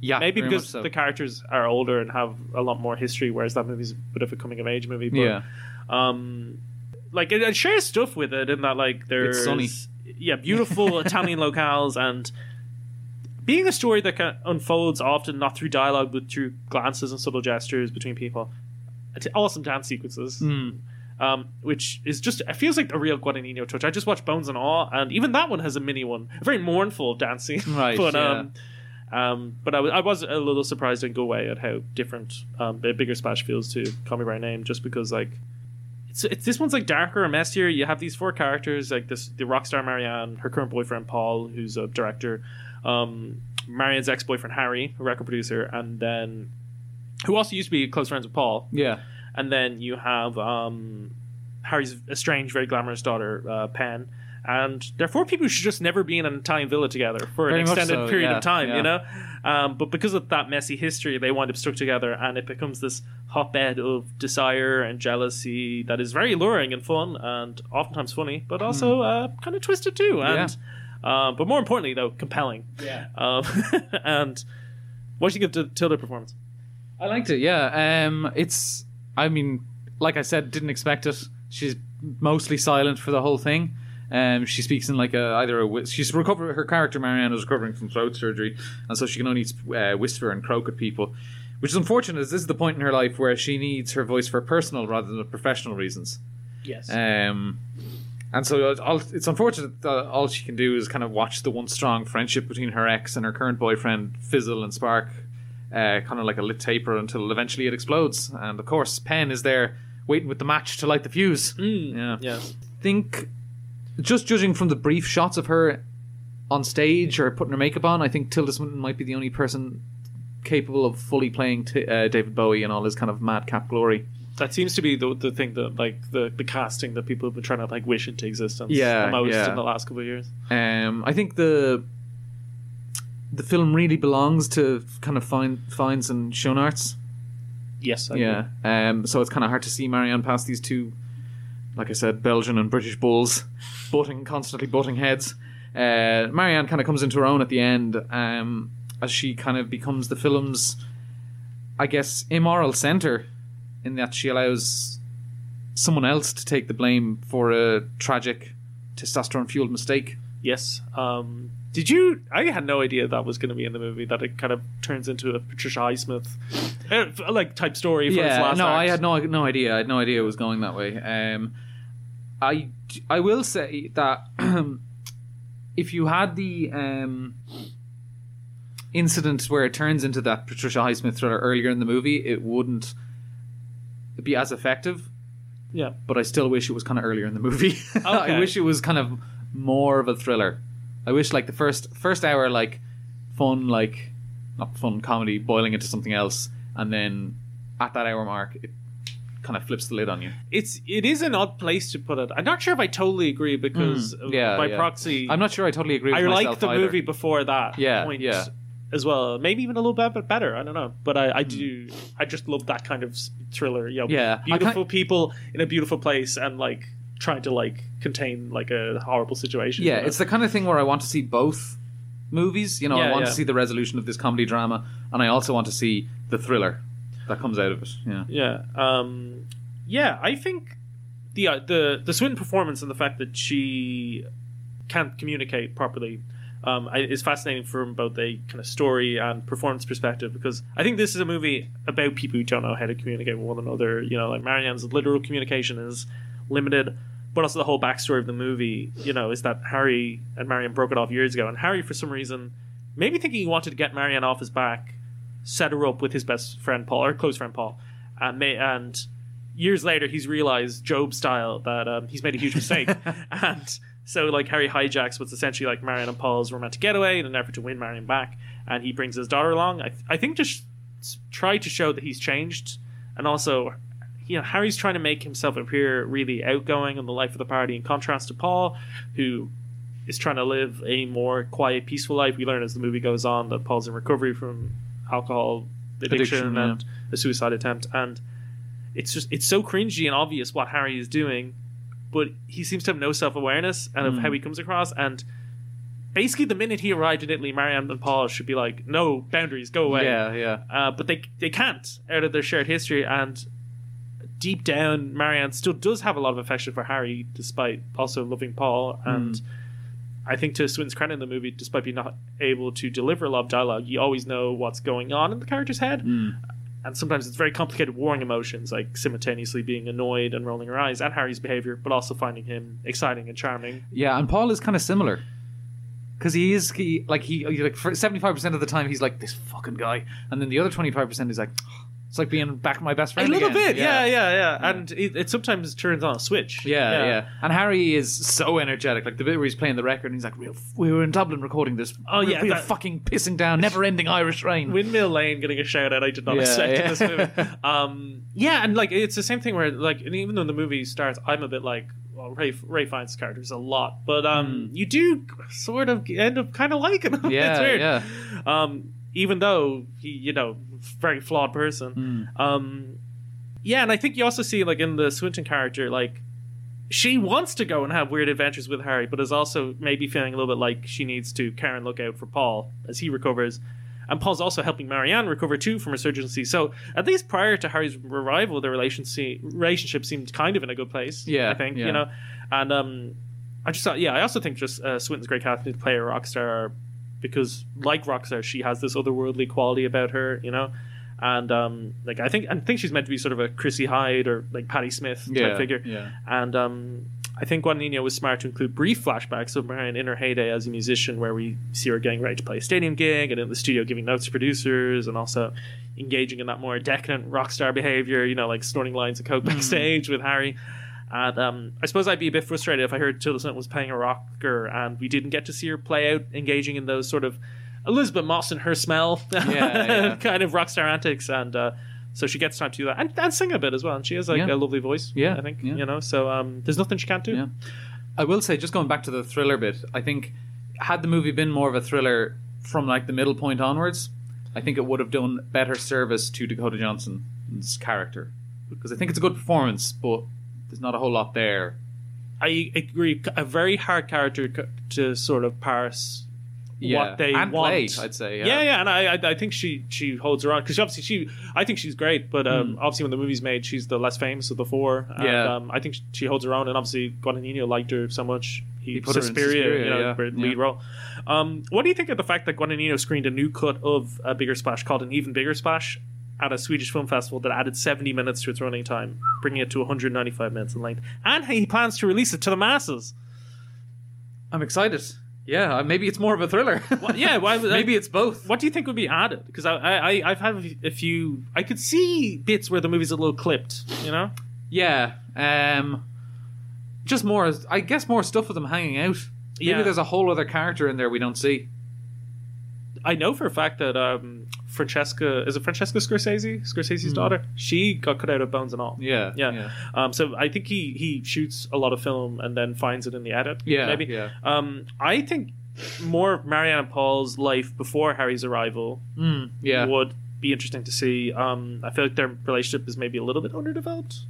Yeah, maybe very because much so. the characters are older and have a lot more history, whereas that movie's a bit of a coming of age movie. But, Yeah. Um, like it, it shares stuff with it in that like there's sunny. yeah, beautiful Italian locales and being a story that kind of unfolds often not through dialogue but through glances and subtle gestures between people. It's awesome dance sequences. Mm. Um, which is just it feels like a real Guadagnino touch. I just watched Bones and All, and even that one has a mini one, a very mournful dancing. Right, but yeah. um, um, but I was I was a little surprised in Go Away at how different um, a bigger splash feels to Call Me by Name, just because like it's, it's this one's like darker and messier. You have these four characters, like this the rock star Marianne, her current boyfriend Paul, who's a director, um, Marianne's ex boyfriend Harry, a record producer, and then who also used to be close friends with Paul. Yeah. And then you have um, Harry's estranged, very glamorous daughter, uh, Penn. And they're four people who should just never be in an Italian villa together for Very an extended so, period yeah, of time, yeah. you know? Um, but because of that messy history, they wind up stuck together and it becomes this hotbed of desire and jealousy that is very alluring and fun and oftentimes funny, but also uh, kind of twisted too. And, uh, but more importantly, though, compelling. Yeah. Um, and what do you give to Tilda performance? I liked it. Yeah. Um, it's. I mean, like I said, didn't expect it. She's mostly silent for the whole thing. Um, she speaks in like a either a she's recovered her character Marianne is recovering from throat surgery, and so she can only uh, whisper and croak at people, which is unfortunate. As this is the point in her life where she needs her voice for personal rather than professional reasons. Yes. Um, and so all, it's unfortunate that all she can do is kind of watch the once strong friendship between her ex and her current boyfriend fizzle and spark, uh, kind of like a lit taper until eventually it explodes. And of course, Penn is there waiting with the match to light the fuse. yeah. Yes. think, just judging from the brief shots of her on stage or putting her makeup on, I think Tilda Swinton might be the only person capable of fully playing t- uh, David Bowie in all his kind of madcap glory. That seems to be the, the thing that like the, the casting that people have been trying to like wish into existence Yeah, most yeah. in the last couple of years. Um, I think the the film really belongs to kind of fine Fiennes and Schoenaerts. Yes, I yeah. Um, so it's kind of hard to see Marianne pass these two, like I said, Belgian and British bulls, butting constantly butting heads. Uh, Marianne kind of comes into her own at the end um, as she kind of becomes the film's, I guess, immoral center, in that she allows someone else to take the blame for a tragic testosterone fueled mistake. Yes. Um, did you? I had no idea that was going to be in the movie. That it kind of turns into a Patricia Highsmith uh, like type story for yeah, no, act. I had no no idea. I had no idea it was going that way. Um, I I will say that if you had the um, incident where it turns into that Patricia Highsmith thriller earlier in the movie, it wouldn't be as effective. Yeah. But I still wish it was kind of earlier in the movie. Okay. I wish it was kind of more of a thriller. I wish like the first first hour like fun like not fun comedy boiling into something else and then at that hour mark it kind of flips the lid on you. It's it is an odd place to put it. I'm not sure if I totally agree because Mm, yeah, by yeah. proxy, I'm not sure I totally agree with I like the either. movie before that Yeah, point yeah. as well. Maybe even a little bit better. I don't know, but I, Hmm. I do. I just love that kind of s- thriller. You know, Yeah, I beautiful people in a beautiful place and like trying to like contain like a horrible situation. Yeah, you know? it's the kind of thing where I want to see both movies. You know, I want yeah. to see the resolution of this comedy drama, and I also want to see the thriller that comes out of it. Yeah. Yeah. Um, yeah, I think the uh, the the Swinton performance and the fact that she can't communicate properly um, is fascinating from both a kind of story and performance perspective because I think this is a movie about people who don't know how to communicate with one another. You know, like Marianne's literal communication is limited, but also the whole backstory of the movie, you know, is that Harry and Marianne broke it off years ago, and Harry, for some reason, maybe thinking he wanted to get Marianne off his back, set her up with his best friend Paul or close friend Paul, and may, and years later he's realized Job style that um, he's made a huge mistake, and so like Harry hijacks what's essentially like Marianne and Paul's romantic getaway in an effort to win Marianne back, and he brings his daughter along. I, I think just try to show that he's changed, and also. You know, Harry's trying to make himself appear really outgoing in the life of the party, in contrast to Paul, who is trying to live a more quiet, peaceful life. We learn as the movie goes on that Paul's in recovery from alcohol addiction, Addiction, yeah. and a suicide attempt, and it's just it's so cringy and obvious what Harry is doing, but he seems to have no self awareness and of Mm. how he comes across. And basically, the minute he arrived in Italy, Marianne and Paul should be like, "No boundaries, go away." Yeah, yeah. Uh, but they they can't out of their shared history and. Deep down, Marianne still does have a lot of affection for Harry, despite also loving Paul. And I think to Swinton's credit in the movie, despite being not able to deliver a lot of dialogue, you always know what's going on in the character's head. Hmm. And sometimes it's very complicated, warring emotions, like simultaneously being annoyed and rolling her eyes at Harry's behavior, but also finding him exciting and charming. Yeah, and Paul is kind of similar. Because he is, he, like, he, he like, for 75% of the time, he's like, this fucking guy. And then the other 25% is like, it's like being back my best friend. A little again. bit, yeah, yeah, yeah. And it, it sometimes turns on a switch. Yeah, yeah, yeah, And Harry is so energetic. Like the bit where he's playing the record and he's like, "Real- we were in Dublin recording this. Oh, real- yeah, real that- fucking pissing down, never ending Irish rain. Windmill Lane getting a shout out I did not Yeah, expect yeah. in this movie. Um, yeah, and like it's the same thing where like and even though the movie starts, I'm a bit like well, Ralph Ralph Fiennes' character is a lot, but um, you do sort of end up kind of liking him. Yeah, it's weird. yeah. Um, even though he, you know, very flawed person. Hmm. Um, yeah, and I think you also see like in the Swinton character, like she wants to go and have weird adventures with Harry, but is also maybe feeling a little bit like she needs to care and look out for Paul as he recovers. and Paul's also helping Marianne recover too from her surgery. So at least prior to Harry's arrival, their relationship relationship seemed kind of in a good place. Yeah, I think yeah. you know, and um, I just thought, yeah, I also think just uh, Swinton's great casting to play a rock star because, like Rockstar, she has this otherworldly quality about her, you know. And um, like I think I think she's meant to be sort of a Chrissie Hynde or like Patti Smith type Yeah, figure. yeah. And um, I think Guadagnino was smart to include brief flashbacks of Marianne in her heyday as a musician, where we see her getting ready to play a stadium gig and in the studio giving notes to producers, and also engaging in that more decadent rock star behavior, you know, like snorting lines of coke backstage with Harry. And um, I suppose I'd be a bit frustrated if I heard Tilda Swinton was playing a rocker and we didn't get to see her play out engaging in those sort of Elisabeth Moss and her smell yeah. kind of rock star antics. And uh, so she gets time to do that and, and sing a bit as well. And she has like Yeah. a lovely voice. Yeah, I think yeah. you know. So um, there's nothing she can't do. Yeah. I will say, just going back to the thriller bit, I think had the movie been more of a thriller from like the middle point onwards, I think it would have done better service to Dakota Johnson's character because I think it's a good performance, but there's not a whole lot there. I agree. A very hard character to sort of parse Yeah, what they and want. I'd say, yeah. yeah, yeah, and I, I, I think she she holds her own because obviously she, I think she's great, but um, obviously when the movie's made, she's the less famous of the four. And. Yeah. um, I think she holds her own, and obviously Guadagnino liked her so much. He, He put put her in Suspiria, Suspiria, you know, yeah, for yeah. lead role. Um, what do you think of the fact that Guadagnino screened a new cut of a bigger splash called an even bigger splash? At a Swedish film festival that added 70 minutes to its running time, bringing it to 195 minutes in length. And he plans to release it to the masses. I'm excited. Yeah, uh, maybe it's more of a thriller. Well, yeah, well, I- maybe it's both. What do you think would be added? Because I, I, I've had a few- I could see bits where the movie's a little clipped. You know. Yeah, um, just more. I guess more stuff with them hanging out. Maybe Yeah. there's a whole other character in there we don't see. I know for a fact that um, Francesca is it Francesca Scorsese, Scorsese's Hmm. daughter. She got cut out of Bones and All. Yeah, yeah. yeah. Um, so I think he he shoots a lot of film and then finds it in the edit. Yeah, maybe. yeah. Um, I think more of Marianne and Paul's life before Harry's arrival. Mm, yeah. would be interesting to see. Um, I feel like their relationship is maybe a little bit underdeveloped.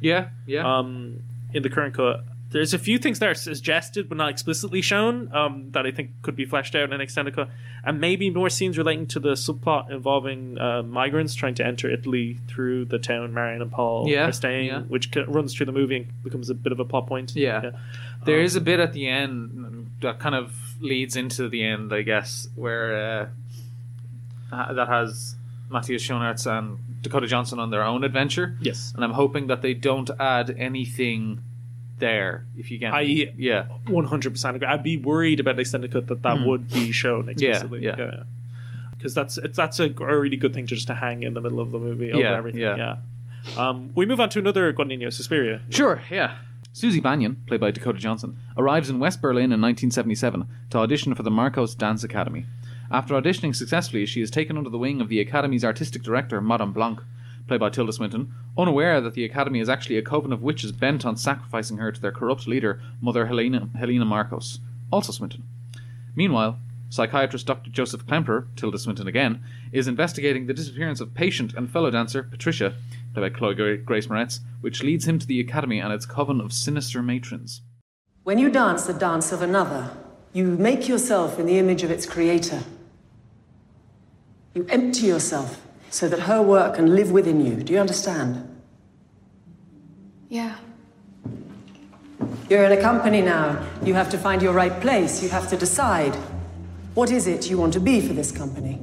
Yeah, yeah. Um, in the current cut, there's a few things that are suggested but not explicitly shown um, that I think could be fleshed out in an extended cut, and maybe more scenes relating to the subplot involving uh, migrants trying to enter Italy through the town Marianne and Paul Yeah, are staying, yeah. which ca- runs through the movie and becomes a bit of a plot point. Yeah. There Um, is a bit at the end that kind of leads into the end, I guess, where uh, uh, that has Matthias Schoenaerts and Dakota Johnson on their own adventure. Yes. And I'm hoping that they don't add anything there, if you can. I yeah. 100% agree. I'd be worried about the extended cut that that Hmm. would be shown explicitly. yeah. Because that's it's that's a, a really good thing just to hang in the middle of the movie over Yeah, everything. yeah. Yeah. Um, we move on to another Guadagnino, Suspiria. Sure, yeah. Susie Bannion, played by Dakota Johnson, arrives in West Berlin in 1977 to audition for the Marcos Dance Academy. After auditioning successfully, she is taken under the wing of the Academy's artistic director, Madame Blanc, played by Tilda Swinton, unaware that the Academy is actually a coven of witches bent on sacrificing her to their corrupt leader, Mother Helena, Helena Marcos, also Swinton. Meanwhile, psychiatrist Dr. Joseph Klemper, Tilda Swinton again, is investigating the disappearance of patient and fellow dancer Patricia, played by Chloe Grace Moretz, which leads him to the Academy and its coven of sinister matrons. When you dance the dance of another, you make yourself in the image of its creator. You empty yourself so that her work can live within you. Do you understand? Yeah. You're in a company now. You have to find your right place. You have to decide. What is it you want to be for this company?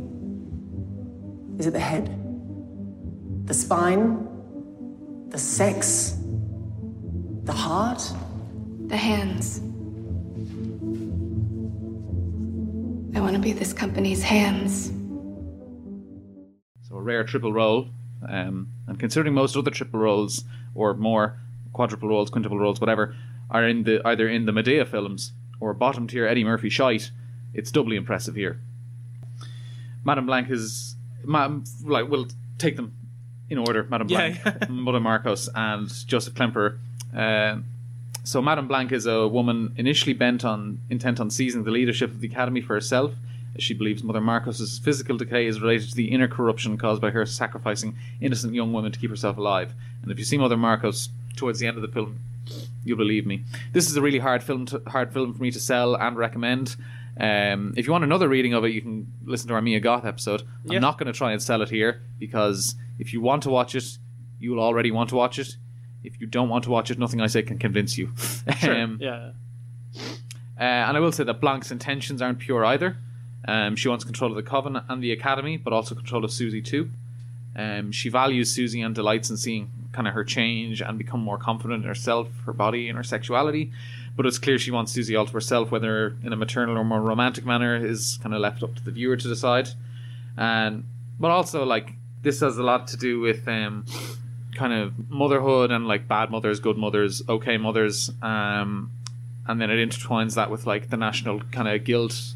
Is it the head? The spine? The sex? The heart? The hands. I want to be this company's hands. A rare triple role. Um, and considering most other triple roles, or more, quadruple roles, quintuple roles, whatever, are in the either in the Madea films or bottom tier Eddie Murphy shite, it's doubly impressive here. Madame Blanc is, ma- like, we'll take them in order. Madame Yeah, Blanc, Mother Marcos, and Joseph Klemper. Uh, so Madame Blanc is a woman initially bent on intent on seizing the leadership of the academy for herself, she believes Mother Marcos's physical decay is related to the inner corruption caused by her sacrificing innocent young women to keep herself alive. And if you see Mother Marcos towards the end of the film, you'll believe me. This is a really hard film, to, hard film for me to sell and recommend. Um, if you want another reading of it, you can listen to our Mia Goth episode. I'm not going to try and sell it here because if you want to watch it, you will already want to watch it. If you don't want to watch it, nothing I say can convince you. Sure. Um, yeah. uh, and I will say that Blanc's intentions aren't pure either. Um, she wants control of the Coven and the Academy, but also control of Susie too. Um, she values Susie and delights in seeing kind of her change and become more confident in herself, her body, and her sexuality. But it's clear she wants Susie all to herself, whether in a maternal or more romantic manner is kind of left up to the viewer to decide. And but also like this has a lot to do with um, kind of motherhood and like bad mothers, good mothers, okay mothers, um, and then it intertwines that with like the national kind of guilt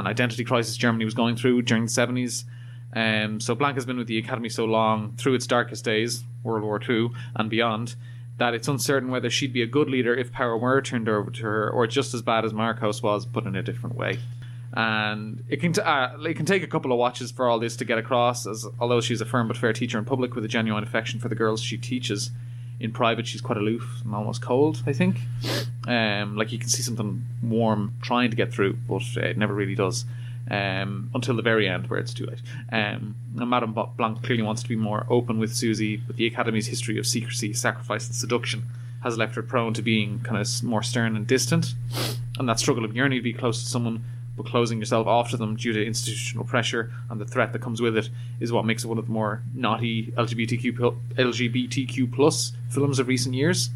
and identity crisis Germany was going through during the seventies. Um, so Blanc has been with the Academy so long through its darkest days, World War II and beyond, that it's uncertain whether she'd be a good leader if power were turned over to her, or just as bad as Marcos was, but in a different way. And it can t- uh, it can take a couple of watches for all this to get across. As although she's a firm but fair teacher in public with a genuine affection for the girls she teaches, in private she's quite aloof and almost cold. I think, um, like you can see something warm trying to get through, but it never really does. Um, until the very end, where it's too late. Um, Madame Blanc clearly wants to be more open with Susie, but the Academy's history of secrecy, sacrifice, and seduction has left her prone to being kind of more stern and distant. And that struggle of yearning to be close to someone, but closing yourself off to them due to institutional pressure and the threat that comes with it, is what makes it one of the more naughty LGBTQ LGBTQ plus films of recent years.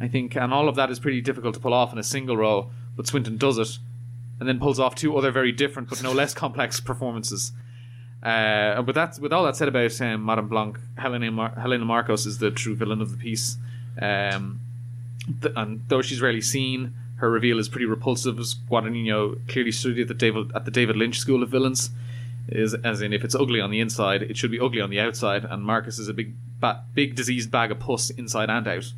I think, and all of that is pretty difficult to pull off in a single role, but Swinton does it, and then pulls off two other very different but no less complex performances. Uh, but that's with all that said about um, Madame Blanc, Helena, Mar- Helena Marcos is the true villain of the piece. Um, th- and though she's rarely seen, her reveal is pretty repulsive. As Guadagnino clearly studied at the David at the David Lynch School of Villains, is as in if it's ugly on the inside, it should be ugly on the outside. And Marcos is a big, ba- big diseased bag of pus inside and out.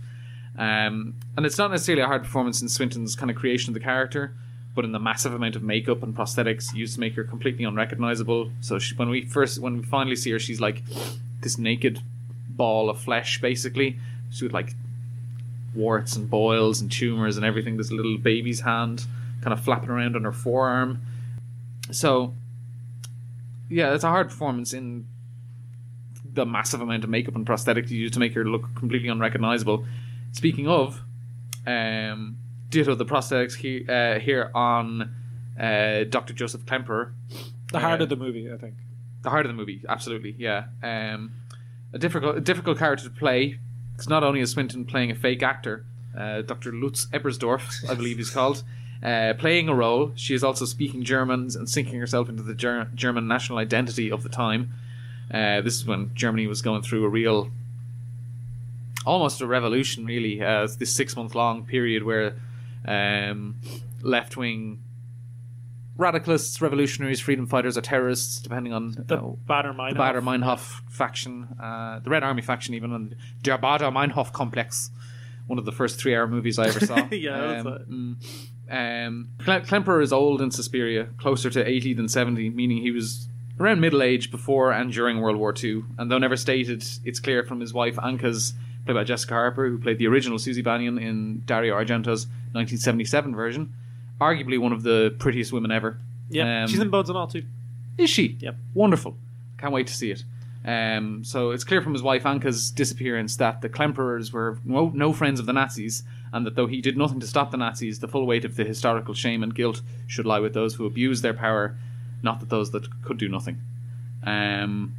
Um, and it's not necessarily a hard performance in Swinton's kind of creation of the character, but in the massive amount of makeup and prosthetics used to make her completely unrecognizable. So she, when we first, when we finally see her, she's like this naked ball of flesh, basically. She's with like warts and boils and tumors and everything. This little baby's hand kind of flapping around on her forearm. So, yeah, it's a hard performance in the massive amount of makeup and prosthetics used to make her look completely unrecognizable. Speaking of, um, ditto the prosthetics here, uh, here on uh, Dr. Joseph Klemperer. The heart Uh, of the movie, I think. the heart of the movie, absolutely, yeah. Um, a difficult, a difficult character to play. It's not only is Swinton playing a fake actor, uh, Dr. Lutz Ebersdorf, I believe he's called, uh, playing a role. She is also speaking German and sinking herself into the ger- German national identity of the time. Uh, this is when Germany was going through a real, almost a revolution, really. Uh, this six month long period where um, left wing radicalists, revolutionaries, freedom fighters, or terrorists, depending on The Baader Meinhof. the Baader Meinhof faction, uh, the Red Army faction, even on the Der Baader Meinhof complex. One of the first three-hour movies I ever saw. Yeah, that's um, it. mm. um, Klemperer is old in Suspiria, closer to eighty than seventy, meaning he was around middle age before and during World War II. And though never stated, it's clear from his wife Anka's, played by Jessica Harper, who played the original Susie Bannion in Dario Argento's 1977 version, arguably one of the prettiest women ever. Yeah, Um, she's in Bones and All too. is she? Yep. Wonderful. Can't wait to see it. Um, so it's clear from his wife Anka's disappearance that the Klemperers were no, no friends of the Nazis, and that though he did nothing to stop the Nazis, the full weight of the historical shame and guilt should lie with those who abused their power, not that those that could do nothing. Um,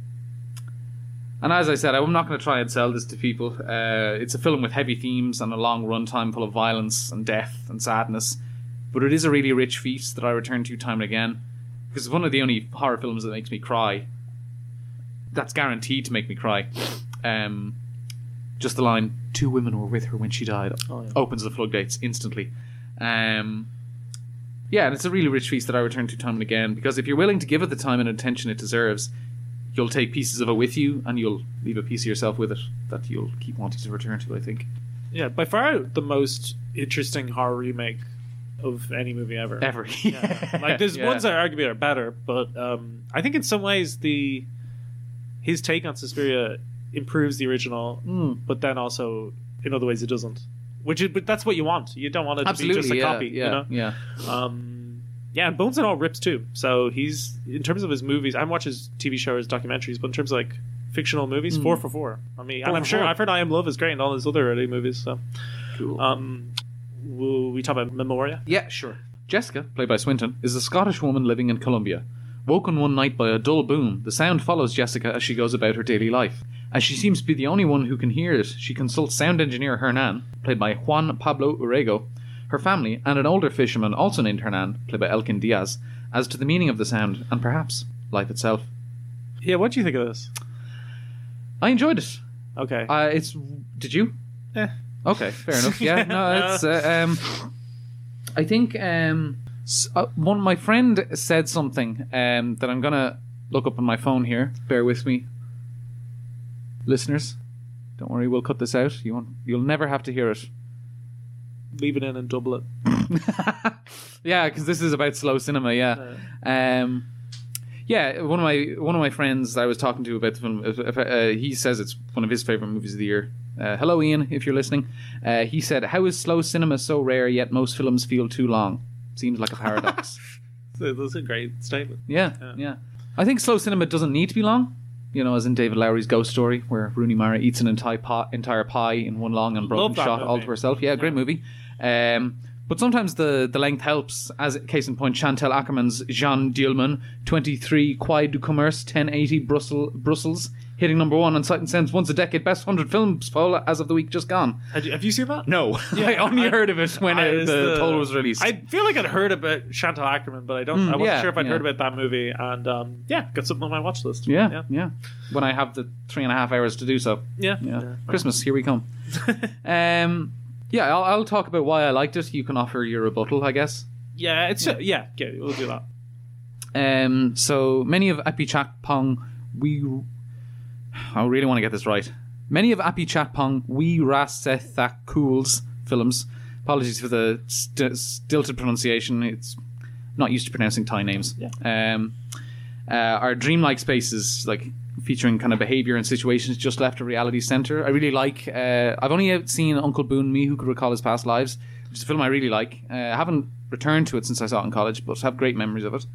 and as I said, I'm not going to try and sell this to people. Uh, it's a film with heavy themes and a long runtime full of violence and death and sadness, but it is a really rich feast that I return to time and again because it's one of the only horror films that makes me cry. That's guaranteed to make me cry. Um, just the line "Two women were with her when she died" Oh, yeah. opens the floodgates instantly. Um, yeah, and it's a really rich feast that I return to time and again because if you're willing to give it the time and attention it deserves, you'll take pieces of it with you and you'll leave a piece of yourself with it that you'll keep wanting to return to. I think. Yeah, by far the most interesting horror remake of any movie ever. Ever. Yeah. like there's Yeah. ones that arguably are better, but um, I think in some ways the his take on Suspiria improves the original, Mm. but then also in other ways it doesn't. Which is, but that's what you want. You don't want it to be just a yeah, copy. yeah, you know? yeah. Um, yeah, and Bones and All rips too. So he's in terms of his movies. I haven't watched his TV show or his documentaries, but in terms of like fictional movies, Mm. four for four. I mean, Four and I'm sure four. I've heard I Am Love is great and all his other early movies. So cool. Um, will we talk about Memoria? Yeah, sure. Jessica, played by Swinton, is a Scottish woman living in Colombia. Woken one night by a dull boom, the sound follows Jessica as she goes about her daily life. As she seems to be the only one who can hear it, she consults sound engineer Hernan, played by Juan Pablo Urrego, her family, and an older fisherman, also named Hernan, played by Elkin Diaz, as to the meaning of the sound and perhaps life itself. Yeah, what do you think of this? I enjoyed it. Okay. Uh, it's. Did you? Eh. Okay, fair enough. Yeah, no, it's. Uh, um, I think um, uh, one my friend said something um, that I'm gonna look up on my phone here. Bear with me, listeners. Don't worry, we'll cut this out. You won't. You'll never have to hear it. Leave it in and double it. Yeah, because this is about slow cinema. Yeah. Um, yeah, one of my one of my friends I was talking to about the film, uh, he says it's one of his favorite movies of the year. Uh, hello, Ian, if you're listening. Uh, he said, "How is slow cinema so rare yet most films feel too long? Seems like a paradox." So That's a great statement. yeah, yeah. I think slow cinema doesn't need to be long. You know, as in David Lowery's Ghost Story, where Rooney Mara eats an entire pie, entire pie in one long and broken shot all to herself. Yeah, great movie. Um, but sometimes the, the length helps. As case in point, Chantal Akerman's Jeanne Dielman, 23 Quai du Commerce, 1080 Brussels, Brussels, hitting number one on Sight and Sound once a decade best 100 films poll as of the week just gone. Have you, have you seen that? No, Yeah, I only heard of it when I- uh, it's the, poll was released. I feel like I'd heard about Chantal Ackerman, but I don't. Mm, I wasn't yeah, sure if I'd yeah. heed about that movie, and um, yeah, got something on my watch list. Yeah, yeah, When I have the three and a half hours to do so. Yeah. Yeah. Yeah. Christmas, here we come. um, yeah, I'll, I'll talk about why I liked it. You can offer your rebuttal, I guess. yeah. It's yeah. yeah, okay, we'll do that. Um, so many of Apichatpong, we. I really want to get this right. Many of Apichatpong, Weerasethakul's films. Apologies for the st- stilted pronunciation. It's not used to pronouncing Thai names. Yeah. Um, uh, are dreamlike spaces, like featuring kind of behavior and situations just left a reality center. I really like. Uh, I've only seen Uncle Boonmee Who Could Recall His Past Lives, which is a film I really like. Uh, I haven't returned to it since I saw it in college, but have great memories of it.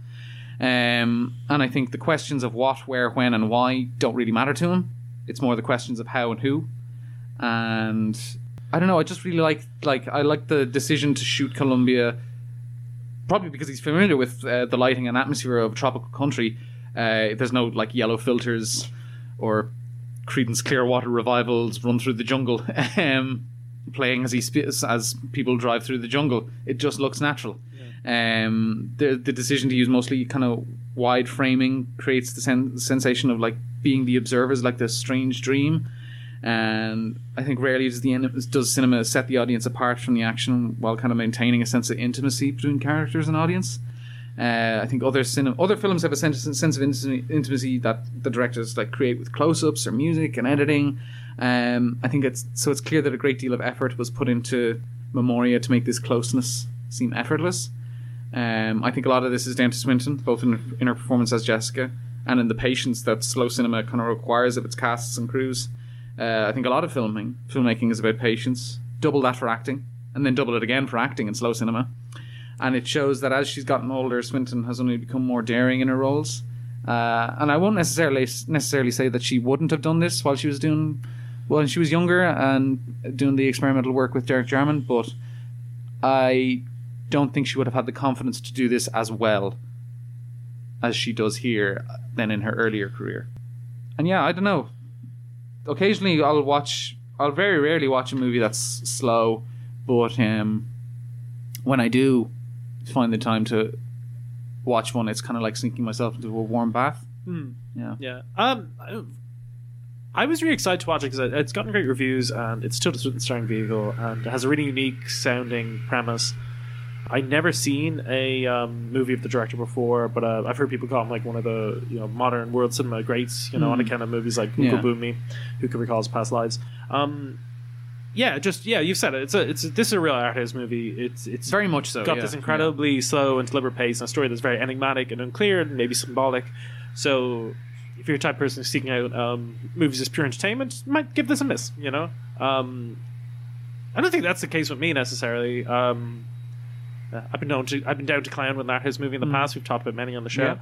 Um, and I think the questions of what, where, when, and why don't really matter to him. It's more the questions of how and who. And I don't know. I just really like like I like the decision to shoot Colombia, probably because he's familiar with uh, the lighting and atmosphere of a tropical country. Uh, there's no like yellow filters or Creedence Clearwater revivals run through the jungle, um, playing as he sp- as people drive through the jungle. It just looks natural. Um, the the decision to use mostly kind of wide framing creates the sen- sensation of like being the observers, like this strange dream. And I think rarely does the does cinema set the audience apart from the action while kind of maintaining a sense of intimacy between characters and audience. Uh, I think other other films have a sense, sense of intimacy, intimacy that the directors like create with close-ups or music and editing. Um, I think it's so it's clear that a great deal of effort was put into Memoria to make this closeness seem effortless. Um, I think a lot of this is down to Swinton, both in, in her performance as Jessica and in the patience that slow cinema kind of requires of its casts and crews. Uh, I think a lot of filming, filmmaking is about patience. Double that for acting, and then double it again for acting in slow cinema. And it shows that as she's gotten older, Swinton has only become more daring in her roles. Uh, and I won't necessarily necessarily say that she wouldn't have done this while she was doing when she was younger and doing the experimental work with Derek Jarman, but I don't think she would have had the confidence to do this as well as she does here than in her earlier career. And yeah, I don't know. Occasionally, I'll watch. I'll very rarely watch a movie that's slow, but um, when I do find the time to watch one, it's kind of like sinking myself into a warm bath. Hmm. Yeah. Yeah. Um, I- I was really excited to watch it because it's gotten great reviews and it's still a starring vehicle and it has a really unique sounding premise. I'd never seen a um, movie of the director before, but uh, I've heard people call him like one of the you know modern world cinema greats. You know, on Mm. account of movies like Yeah. Uncle Boonmee, Who Could Recall His Past Lives. Um, yeah, just yeah, you've said it. It's a it's a, this is a real art house movie. It's it's Very much so, Got yeah, this incredibly slow and deliberate pace and a story that's very enigmatic and unclear and maybe symbolic. So if you're a type of person seeking out um, movies as pure entertainment, you might give this a miss. You know, um, I don't think that's the case with me necessarily. Um, I've been down to I've been down to clown with that his movie in the past. We've talked about many on the show.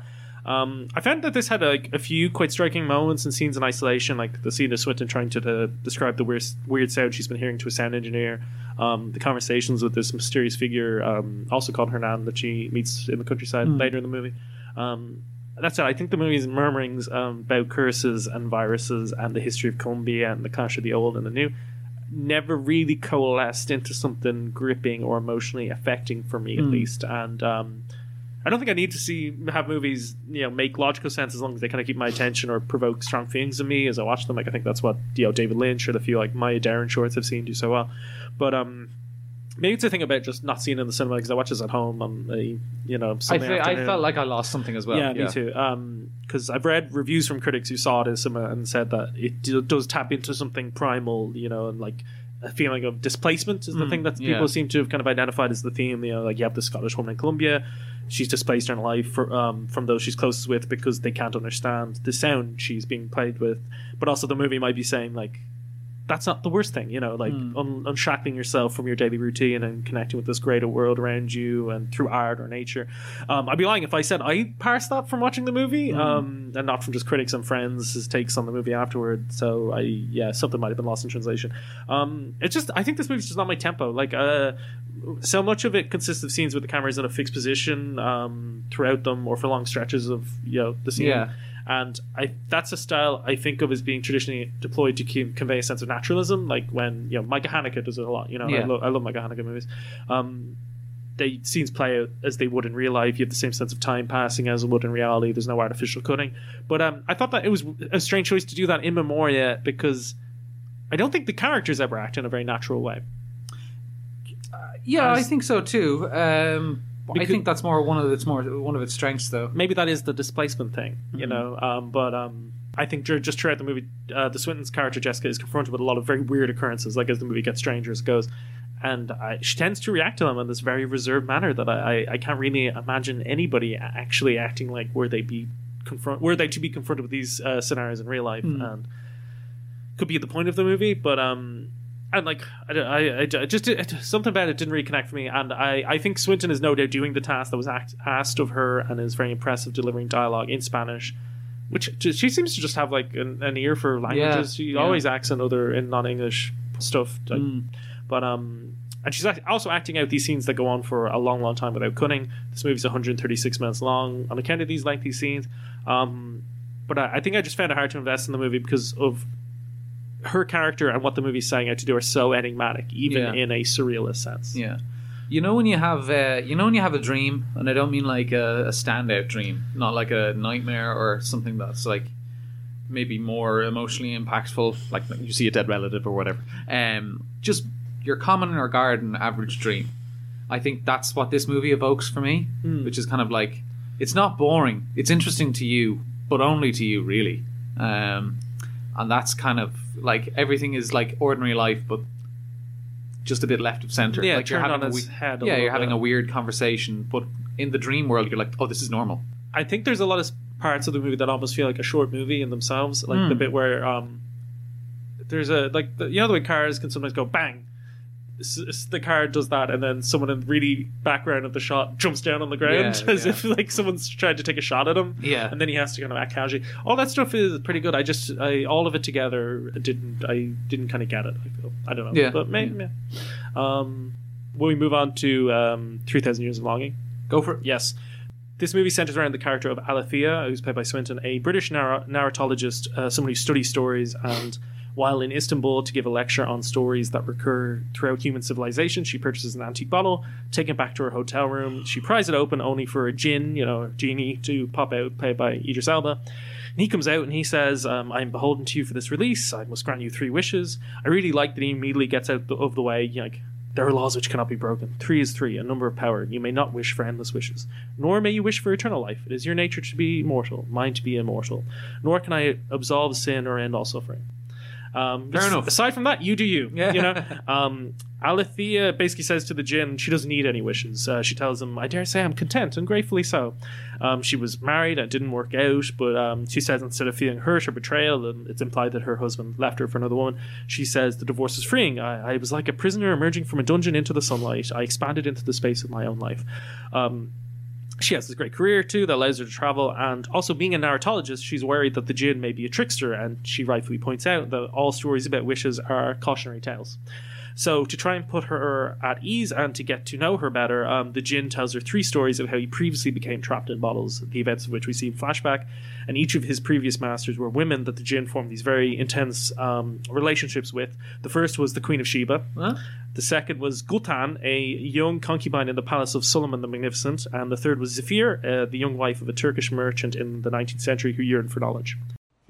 Um, I found that this had like a few quite striking moments and scenes in isolation, like the scene of Swinton trying to, to describe the weird, weird sound she's been hearing to a sound engineer, um, the conversations with this mysterious figure, um, also called Hernan, that she meets in the countryside Mm. later in the movie. Um, that's it. I think the movie's murmurings um, about curses and viruses and the history of Colombia and the clash of the old and the new never really coalesced into something gripping or emotionally affecting for me, at Mm. least. And um, I don't think I need to see have movies you know make logical sense as long as they kind of keep my attention or provoke strong feelings in me as I watch them. Like I think that's what you know David Lynch or the few like Maya Deren shorts I've seen do so well. But um, maybe it's a thing about just not seeing it in the cinema because I watch this at home on a you know I, Sunday fe- I felt like I lost something as well. Yeah, me too. Um because I've read reviews from critics who saw it in cinema and said that it do- does tap into something primal, you know, and like a feeling of displacement is the Mm, thing that yeah. people seem to have kind of identified as the theme. You know, like you have the Scottish woman in Colombia, she's displaced in life for, um, from those she's closest with because they can't understand the sound she's being played with. But also, the movie might be saying like. That's not the worst thing, you know, like Hmm. un- unshackling yourself from your daily routine and connecting with this greater world around you and through art or nature. Um, I'd be lying if I said I parsed that from watching the movie, Hmm. um, and not from just critics and friends' takes on the movie afterward. So I, yeah, something might have been lost in translation. Um, it's just, I think this movie's just not my tempo. Like, uh, so much of it consists of scenes with the cameras in a fixed position um, throughout them, or for long stretches of you know the scene. Yeah. And I that's a style I think of as being traditionally deployed to keep, convey a sense of naturalism, like when you know Michael Haneke does it a lot. You know, I, lo- I love Michael Haneke movies. Um, they scenes play out as they would in real life. You have the same sense of time passing as it would in reality. There's no artificial cutting. But um, I thought that it was a strange choice to do that in Memoria because I don't think the characters ever act in a very natural way. Yeah, I think so too. Um, I think that's more one of its more one of its strengths, though. maybe that is the displacement thing, you Mhm. know. Um, but um, I think just throughout the movie, uh, the Swinton's character Jessica is confronted with a lot of very weird occurrences, like as the movie gets stranger as it goes, and I, she tends to react to them in this very reserved manner that I, I, I can't really imagine anybody actually acting like were they be confront were they to be confronted with these uh, scenarios in real life, Hmm. and could be the point of the movie, but um. And like I, I, I just it, something about it didn't really connect for me, and I, I think Swinton is no doubt doing the task that was act, asked of her, and is very impressive delivering dialogue in Spanish, which she seems to just have like an, an ear for languages. she yeah. always acts in other in non-English stuff, Mm. but um, and she's also acting out these scenes that go on for a long, long time without cutting. This movie's 136 minutes long on account of these lengthy scenes. Um, but I, I think I just found it hard to invest in the movie because of her character and what the movie's setting out to do are so enigmatic, even Yeah. in a surrealist sense. Yeah. You know when you have uh, you know when you have a dream, and I don't mean like a, a standout dream, not like a nightmare or something that's like maybe more emotionally impactful, like you see a dead relative or whatever. Um, just your common or garden average dream. I think that's what this movie evokes for me, Hmm. which is kind of like it's not boring. It's interesting to you, but only to you, really. Um, and that's kind of like everything is like ordinary life, but just a bit left of center. Yeah, like you're having a we- head a yeah, you're having bit. a weird conversation, but in the dream world, you're like, oh, this is normal. I think there's a lot of parts of the movie that almost feel like a short movie in themselves, like Hmm. the bit where um, there's a like the, you know the way cars can sometimes go bang. The car does that, and then someone in the really background of the shot jumps down on the ground Yeah, as yeah. if like someone's trying to take a shot at him. Yeah. and then he has to kind of act casually. All that stuff is pretty good. I just, I all of it together didn't, I didn't kind of get it. I feel, I don't know, Yeah. but maybe. Yeah. Um, when we move on to um, Three Thousand Years of Longing, Go for it. Yes. This movie centers around the character of Alethea, who's played by Swinton, a British narr- narratologist, uh, someone who studies stories, and while in Istanbul to give a lecture on stories that recur throughout human civilization, she purchases an antique bottle, taking it back to her hotel room. She pries it open only for a djinn, you know, genie, to pop out, played by Idris Elba. And he comes out and he says, um, I'm beholden to you for this release. I must grant you three wishes. I really like that he immediately gets out of the way, like, there are laws which cannot be broken. Three is three, a number of power. You may not wish for endless wishes. Nor may you wish for eternal life. It is your nature to be mortal, mine to be immortal. Nor can I absolve sin or end all suffering. Um, Fair enough. Aside from that, you do you. Yeah. You know, um, Alethea basically says to the Jinn she doesn't need any wishes. Uh, she tells him, "I dare say I'm content and gratefully so." Um, she was married and it didn't work out, but um, she says instead of feeling hurt or betrayal, and it's implied that her husband left her for another woman, she says the divorce is freeing. I, I was like a prisoner emerging from a dungeon into the sunlight. I expanded into the space of my own life. Um, she has this great career too that allows her to travel, and also being a narratologist, she's worried that the Jinn may be a trickster, and she rightfully points out that all stories about wishes are cautionary tales. So, to try and put her at ease and to get to know her better, um, the Jinn tells her three stories of how he previously became trapped in bottles, the events of which we see in flashback. And each of his previous masters were women that the Jinn formed these very intense um, relationships with. The first was the Queen of Sheba. The second was Gülten, a young concubine in the palace of Suleiman the Magnificent. And the third was Zefir, uh, the young wife of a Turkish merchant in the 19th century who yearned for knowledge.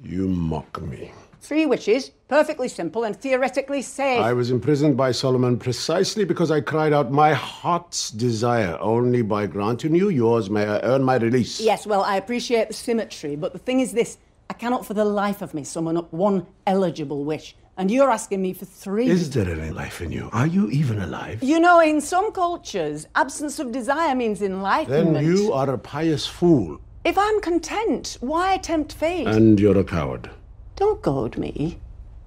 You mock me. Three wishes, perfectly simple and theoretically safe. I was imprisoned by Solomon precisely because I cried out my heart's desire. Only by granting you yours may I earn my release. Yes, well, I appreciate the symmetry, but the thing is this I cannot for the life of me summon up one eligible wish, and you're asking me for three. Is there any life in you? Are you even alive? You know, in some cultures, absence of desire means enlightenment. Then you are a pious fool, If I'm content, why tempt fate? and you're a coward. Don't goad me.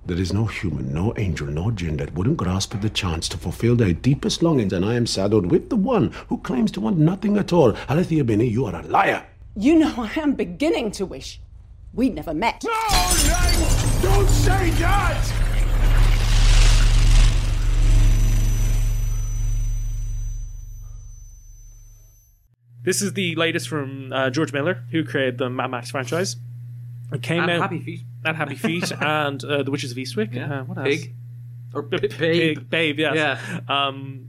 There is no human, no angel, no jinn that wouldn't grasp at the chance to fulfill their deepest longings, and I am saddled with the one who claims to want nothing at all. Alethea Binney, you are a liar. You know, I am beginning to wish we'd never met. No, no, don't say that! This is the latest from uh, George Miller, who created the Mad Max franchise. It came And out Happy Feet. and Happy Feet and uh, the Witches of Eastwick. Yeah. Uh, what Pig. else? Or B- Babe. Babe, yes. Yeah. Um,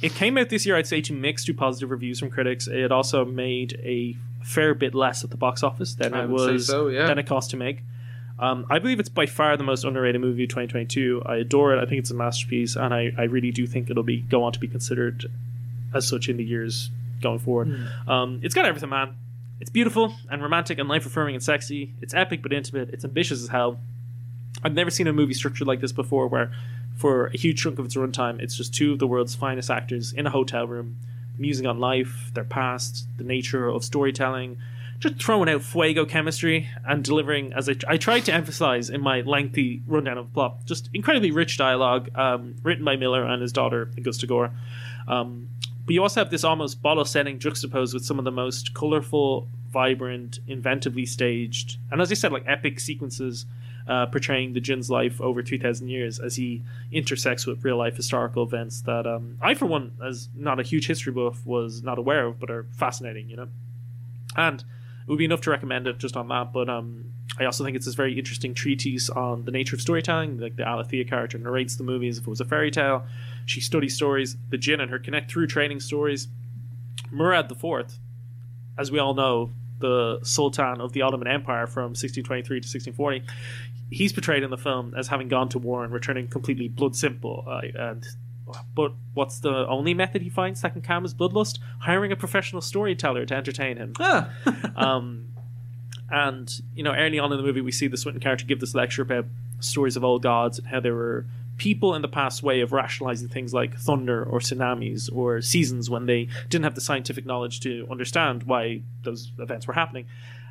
it came out this year, I'd say, to mixed to positive reviews from critics. It also made a fair bit less at the box office than I it was so, yeah. than it cost to make. Um, I believe it's by far the most underrated movie of 2022. I adore it. I think it's a masterpiece, and I, I really do think it'll be go on to be considered as such in the years going forward. Hmm. Um, it's got everything, man. It's beautiful and romantic and life affirming and sexy. It's epic but intimate. It's ambitious as hell. I've never seen a movie structured like this before, where for a huge chunk of its runtime, it's just two of the world's finest actors in a hotel room, musing on life, their past, the nature of storytelling, just throwing out fuego chemistry and delivering, as I, I tried to emphasize in my lengthy rundown of the plot, just incredibly rich dialogue um, written by Miller and his daughter, Augusta Gore. Um, but you also have this almost bottle setting juxtaposed with some of the most colorful, vibrant, inventively staged, and as I said, like epic sequences uh, portraying the Jinn's life over 2,000 years as he intersects with real life historical events that um, I, for one, as not a huge history buff, was not aware of, but are fascinating, you know? And it would be enough to recommend it just on that, but um, I also think it's this very interesting treatise on the nature of storytelling. Like the Alethea character narrates the movie as if it was a fairy tale. She studies stories. The Jinn and her connect through training stories. Murad IV, as we all know, the Sultan of the Ottoman Empire from 1623 to 1640, he's portrayed in the film as having gone to war and returning completely blood simple. Uh, and but what's the only method he finds that can calm his bloodlust? Hiring a professional storyteller to entertain him. um, and you know, early on in the movie, we see the Swinton character give this lecture about stories of old gods and how they were people in the past way of rationalizing things like thunder or tsunamis or seasons when they didn't have the scientific knowledge to understand why those events were happening.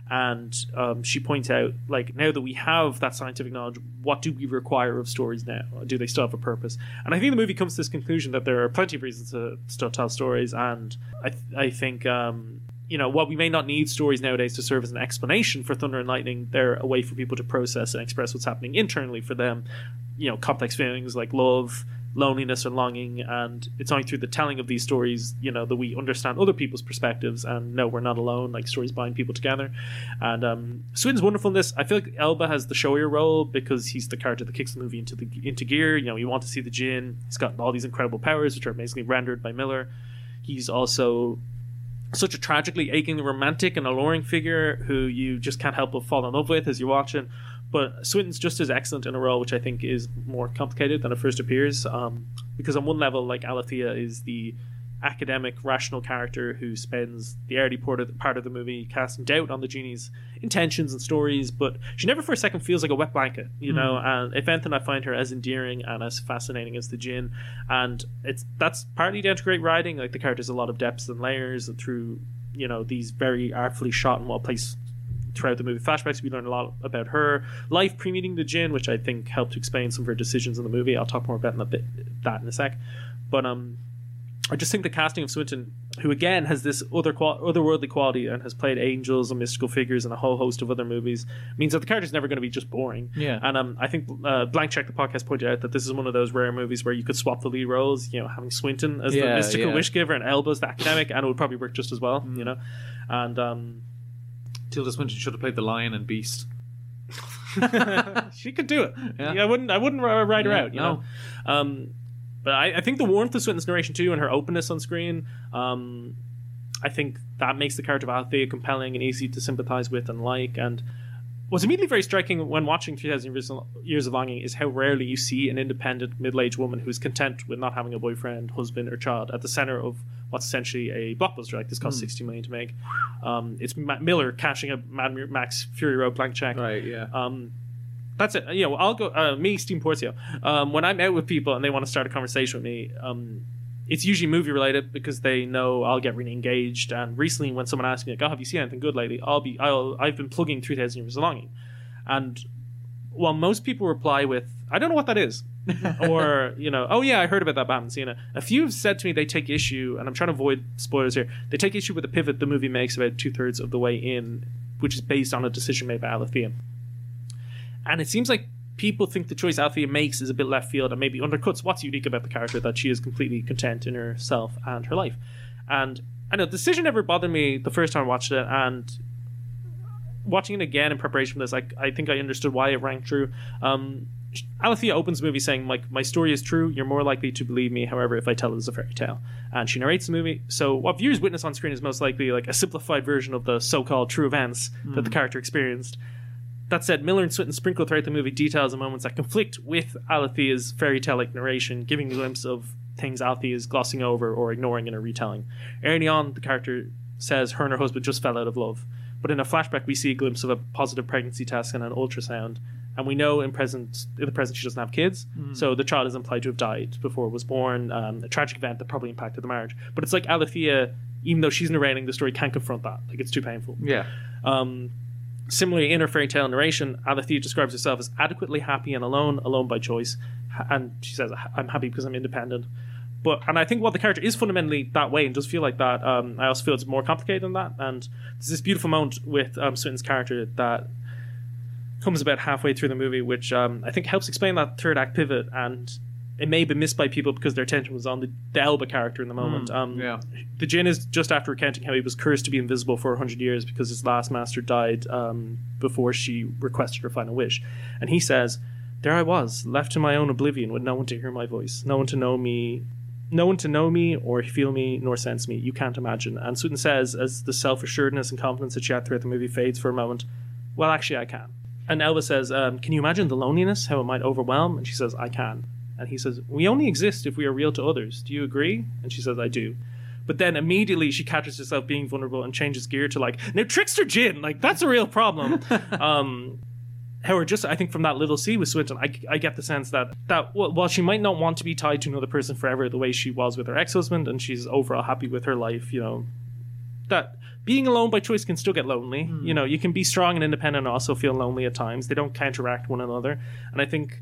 And um, she points out, like, now that we have that scientific knowledge, what do we require of stories now? Do they still have a purpose? And I think the movie comes to this conclusion that there are plenty of reasons to still tell stories. And I, th- I think, um, you know, while we may not need stories nowadays to serve as an explanation for thunder and lightning, they're a way for people to process and express what's happening internally for them. You know, complex feelings like love, loneliness, and longing. And it's only through the telling of these stories, you know, that we understand other people's perspectives and know we're not alone. Like stories bind people together. And um, in this. I feel like Elba has the showier role because he's the character that kicks the movie into the into gear. You know, you want to see the Jinn. He's got all these incredible powers, which are amazingly rendered by Miller. He's also such a tragically achingly romantic and alluring figure who you just can't help but fall in love with as you're watching. But Swinton's just as excellent in a role which I think is more complicated than it first appears. Um, because on one level, like Alethea is the academic, rational character who spends the early part of the, part of the movie casting doubt on the genie's intentions and stories, but she never for a second feels like a wet blanket, you know. Mm. And if anything, I find her as endearing and as fascinating as the Jinn, and it's that's partly down to great writing. Like the character's a lot of depths and layers through you know these very artfully shot and well placed throughout the movie flashbacks we learn a lot about her life pre-meeting the Jinn which I think helped to explain some of her decisions in the movie I'll talk more about in a bit, that in a sec but um I just think the casting of Swinton who again has this other qual- otherworldly quality and has played angels and mystical figures and a whole host of other movies means that the character's never going to be just boring Yeah. and um, I think uh, Blank Check the podcast pointed out that this is one of those rare movies where you could swap the lead roles you know having Swinton as the mystical yeah. wish giver and Elba's the academic and it would probably work just as well Mm. you know and um Tilda Swinton should have played the lion and beast. she could do it. Yeah. Yeah, I wouldn't. I wouldn't write her Yeah, out. You no. know. Um, but I, I think the warmth of Swinton's narration too, and her openness on screen, um, I think that makes the character of Althea compelling and easy to sympathize with and like. And what's immediately very striking when watching 3000 Years- Years of Longing is how rarely you see an independent middle-aged woman who's content with not having a boyfriend, husband, or child at the center of what's essentially a blockbuster. Like this cost Hmm. 60 million to make. Um, it's Ma- Miller cashing a Mad Max Fury Road blank check. Right. Yeah. Um, that's it. You know, I'll go. Uh, me, Steve Porzio. Um, when I'm out with people and they want to start a conversation with me, um, it's usually movie related because they know I'll get really engaged. And recently, when someone asks me, like, "Oh, have you seen anything good lately?" I'll be, I'll, I've been plugging Three Thousand Years of Longing, and while most people reply with, "I don't know what that is," or you know, "Oh yeah, I heard about that, but I haven't seen it." A few have said to me they take issue, and I'm trying to avoid spoilers here. They take issue with the pivot the movie makes about two thirds of the way in, which is based on a decision made by Alethea. And it seems like people think the choice Althea makes is a bit left field and maybe undercuts what's unique about the character that she is completely content in herself and her life. And I know the decision never bothered me the first time I watched it, and watching it again in preparation for this, I, I think I understood why it rang true. Um, Alethea opens the movie saying, like, my story is true, you're more likely to believe me, however, if I tell it as a fairy tale. And she narrates the movie. So what viewers witness on screen is most likely like a simplified version of the so-called true events that the Mhm. character experienced. That said, Miller and Swinton sprinkle throughout the movie details and moments that conflict with Alethea's fairy tale like narration, giving a glimpse of things Althea is glossing over or ignoring in her retelling. Early on, the character says her and her husband just fell out of love. But in a flashback, we see a glimpse of a positive pregnancy test and an ultrasound. And we know in present in the present she doesn't have kids, Mm. so the child is implied to have died before it was born. Um, a tragic event that probably impacted the marriage. But it's like Alethea, even though she's narrating the story, can't confront that. Like it's too painful. Yeah. Um, similarly, in her fairy tale narration, Alethea describes herself as adequately happy and alone, alone by choice. And she says, "I'm happy because I'm independent." But and I think while the character is fundamentally that way and does feel like that, um, I also feel it's more complicated than that. And there's this beautiful moment with um, Swinton's character that comes about halfway through the movie, which um, I think helps explain that third act pivot. And it may be missed by people because their attention was on the, the Elba character in the moment. Mm, um, yeah. The Jinn is just after recounting how he was cursed to be invisible for 100 years because his last master died um, before she requested her final wish. And he says, There I was, left to my own oblivion with no one to hear my voice, no one to know me. No one to know me or feel me nor sense me. You can't imagine. And Swinton says, as the self assuredness and confidence that she had throughout the movie fades for a moment, Well, actually, I can. And Elba says, um, Can you imagine the loneliness, how it might overwhelm? And she says, I can. And he says, We only exist if we are real to others. Do you agree? And she says, I do. But then immediately she catches herself being vulnerable and changes gear to like, no, trickster Jinn, like that's a real problem. um, however, just I think from that little scene with Swinton, I, I get the sense that that while she might not want to be tied to another person forever, the way she was with her ex-husband, and she's overall happy with her life, you know, that being alone by choice can still get lonely. You know, you can be strong and independent and also feel lonely at times. They don't counteract one another, and I think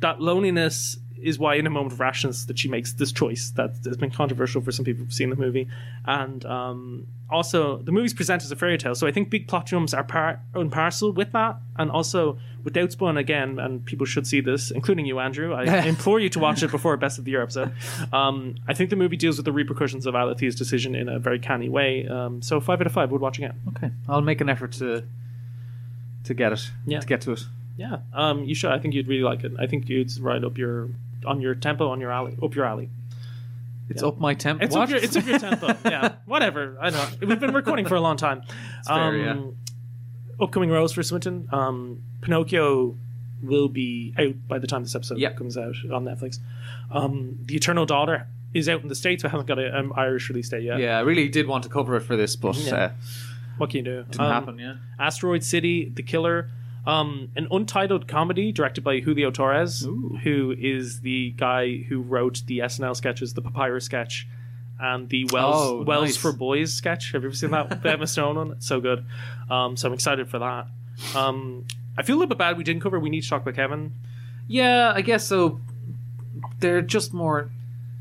that loneliness is why in a moment of rashness that she makes this choice that has been controversial for some people who've seen the movie and um, also the movie's presented as a fairy tale so i think big plot jumps are part and parcel with that and also without spun again and people should see this including you andrew i implore you to watch it before best of the year episode um, i think the movie deals with the repercussions of alethea's decision in a very canny way um, so five out of five would watch again Okay, I'll make an effort to to get it. Yeah. To get to it. Yeah um, you should i think you'd really like it i think you it's right up your on your tempo on your alley up your alley It's Yeah. up my tempo. It's up your it's up your tempo. Yeah, whatever. I know. We've been recording for a long time. fair, yeah. Upcoming roles for Swinton. Um, Pinocchio will be out by the time this episode Yeah. comes out on Netflix. Um, the Eternal Daughter is out in the states. We haven't got an um, Irish release date yet. Yeah, I really did want to cover it for this, but Yeah. uh, What can you do? Didn't Um, happen, yeah. Asteroid City, The Killer, um, an untitled comedy directed by Julio Torres, who is the guy who wrote the SNL sketches, the Papyrus sketch, and the Wells Oh, Wells nice. for Boys sketch. Have you ever seen that? the Emma Stone one. It's so good. Um, so I'm excited for that. Um, I feel a little bit bad we didn't cover. We need to talk about Kevin. yeah, I guess so. They're just more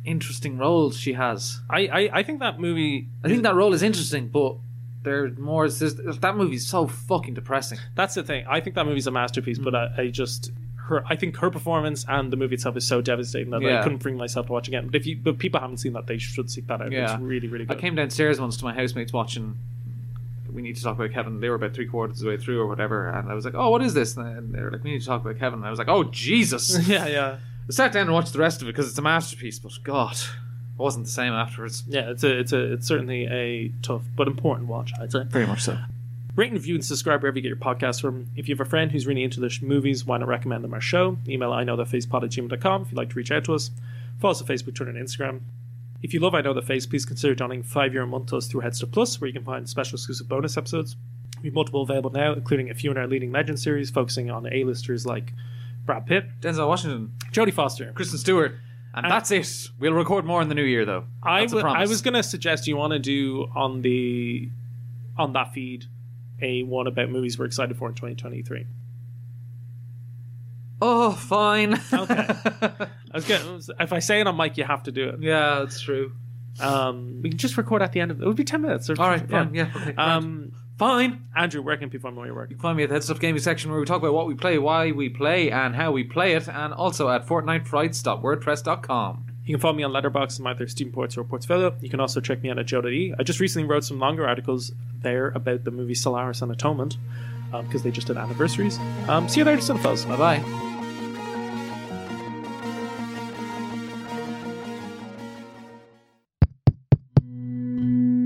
interesting roles she has. I, I, I think that movie. I think that role is interesting, but they're more. there's- That movie's so fucking depressing. That's the thing. I think that movie's a masterpiece, but mm. I, I just her. I think her performance and the movie itself is so devastating that I couldn't bring myself to watch again. But if you, but people haven't seen that, they should seek that out. Yeah, It's really, really I good. came downstairs once to my housemates watching. We need to talk about Kevin. They were about three quarters of the way through or whatever, and I was like, "Oh, what is this?" And they were like, "We need to talk about Kevin." And I was like, "Oh, Jesus!" yeah, yeah. I sat down and watched the rest of it because it's a masterpiece. But God, wasn't the same afterwards. Yeah, it's a, it's a, it's certainly a tough but important watch. I'd say. Very much so. Rate and review and subscribe wherever you get your podcasts from. If you have a friend who's really into the sh- movies, why not recommend them our show? Email I know the facepod at gmail.com if you'd like to reach out to us. Follow us on Facebook, Twitter, and Instagram. If you love I Know the Face, please consider joining five year a month to us through HeadStuff Plus, where you can find special exclusive bonus episodes. We have multiple available now, including a few in our leading legend series, focusing on A-listers like Brad Pitt, Denzel Washington, Jodie Foster, Kristen Stewart, and, that's it. We'll record more in the new year, though. I w- I was going to suggest you want to do on the on that feed a one about movies we're excited for in 2023. Oh, fine. Okay. I was going if I say it on mic, you have to do it. Yeah, that's true. Um, we can just record at the end of it. It would be 10 minutes. Or, All right, fine. Yeah, okay. Um, fine. Andrew, where can people find more your work? You can find me at the HeadStuff Gaming section where we talk about what we play, why we play, and how we play it, and also at fortnitefrights.wordpress.com. You can follow me on Letterboxd and either Steam Ports or Portfolio. You can also check me out at JOE.ie. I just recently wrote some longer articles there about the movie Solaris and Atonement because they just did anniversaries. Um, see you there, Cinephiles. Bye bye.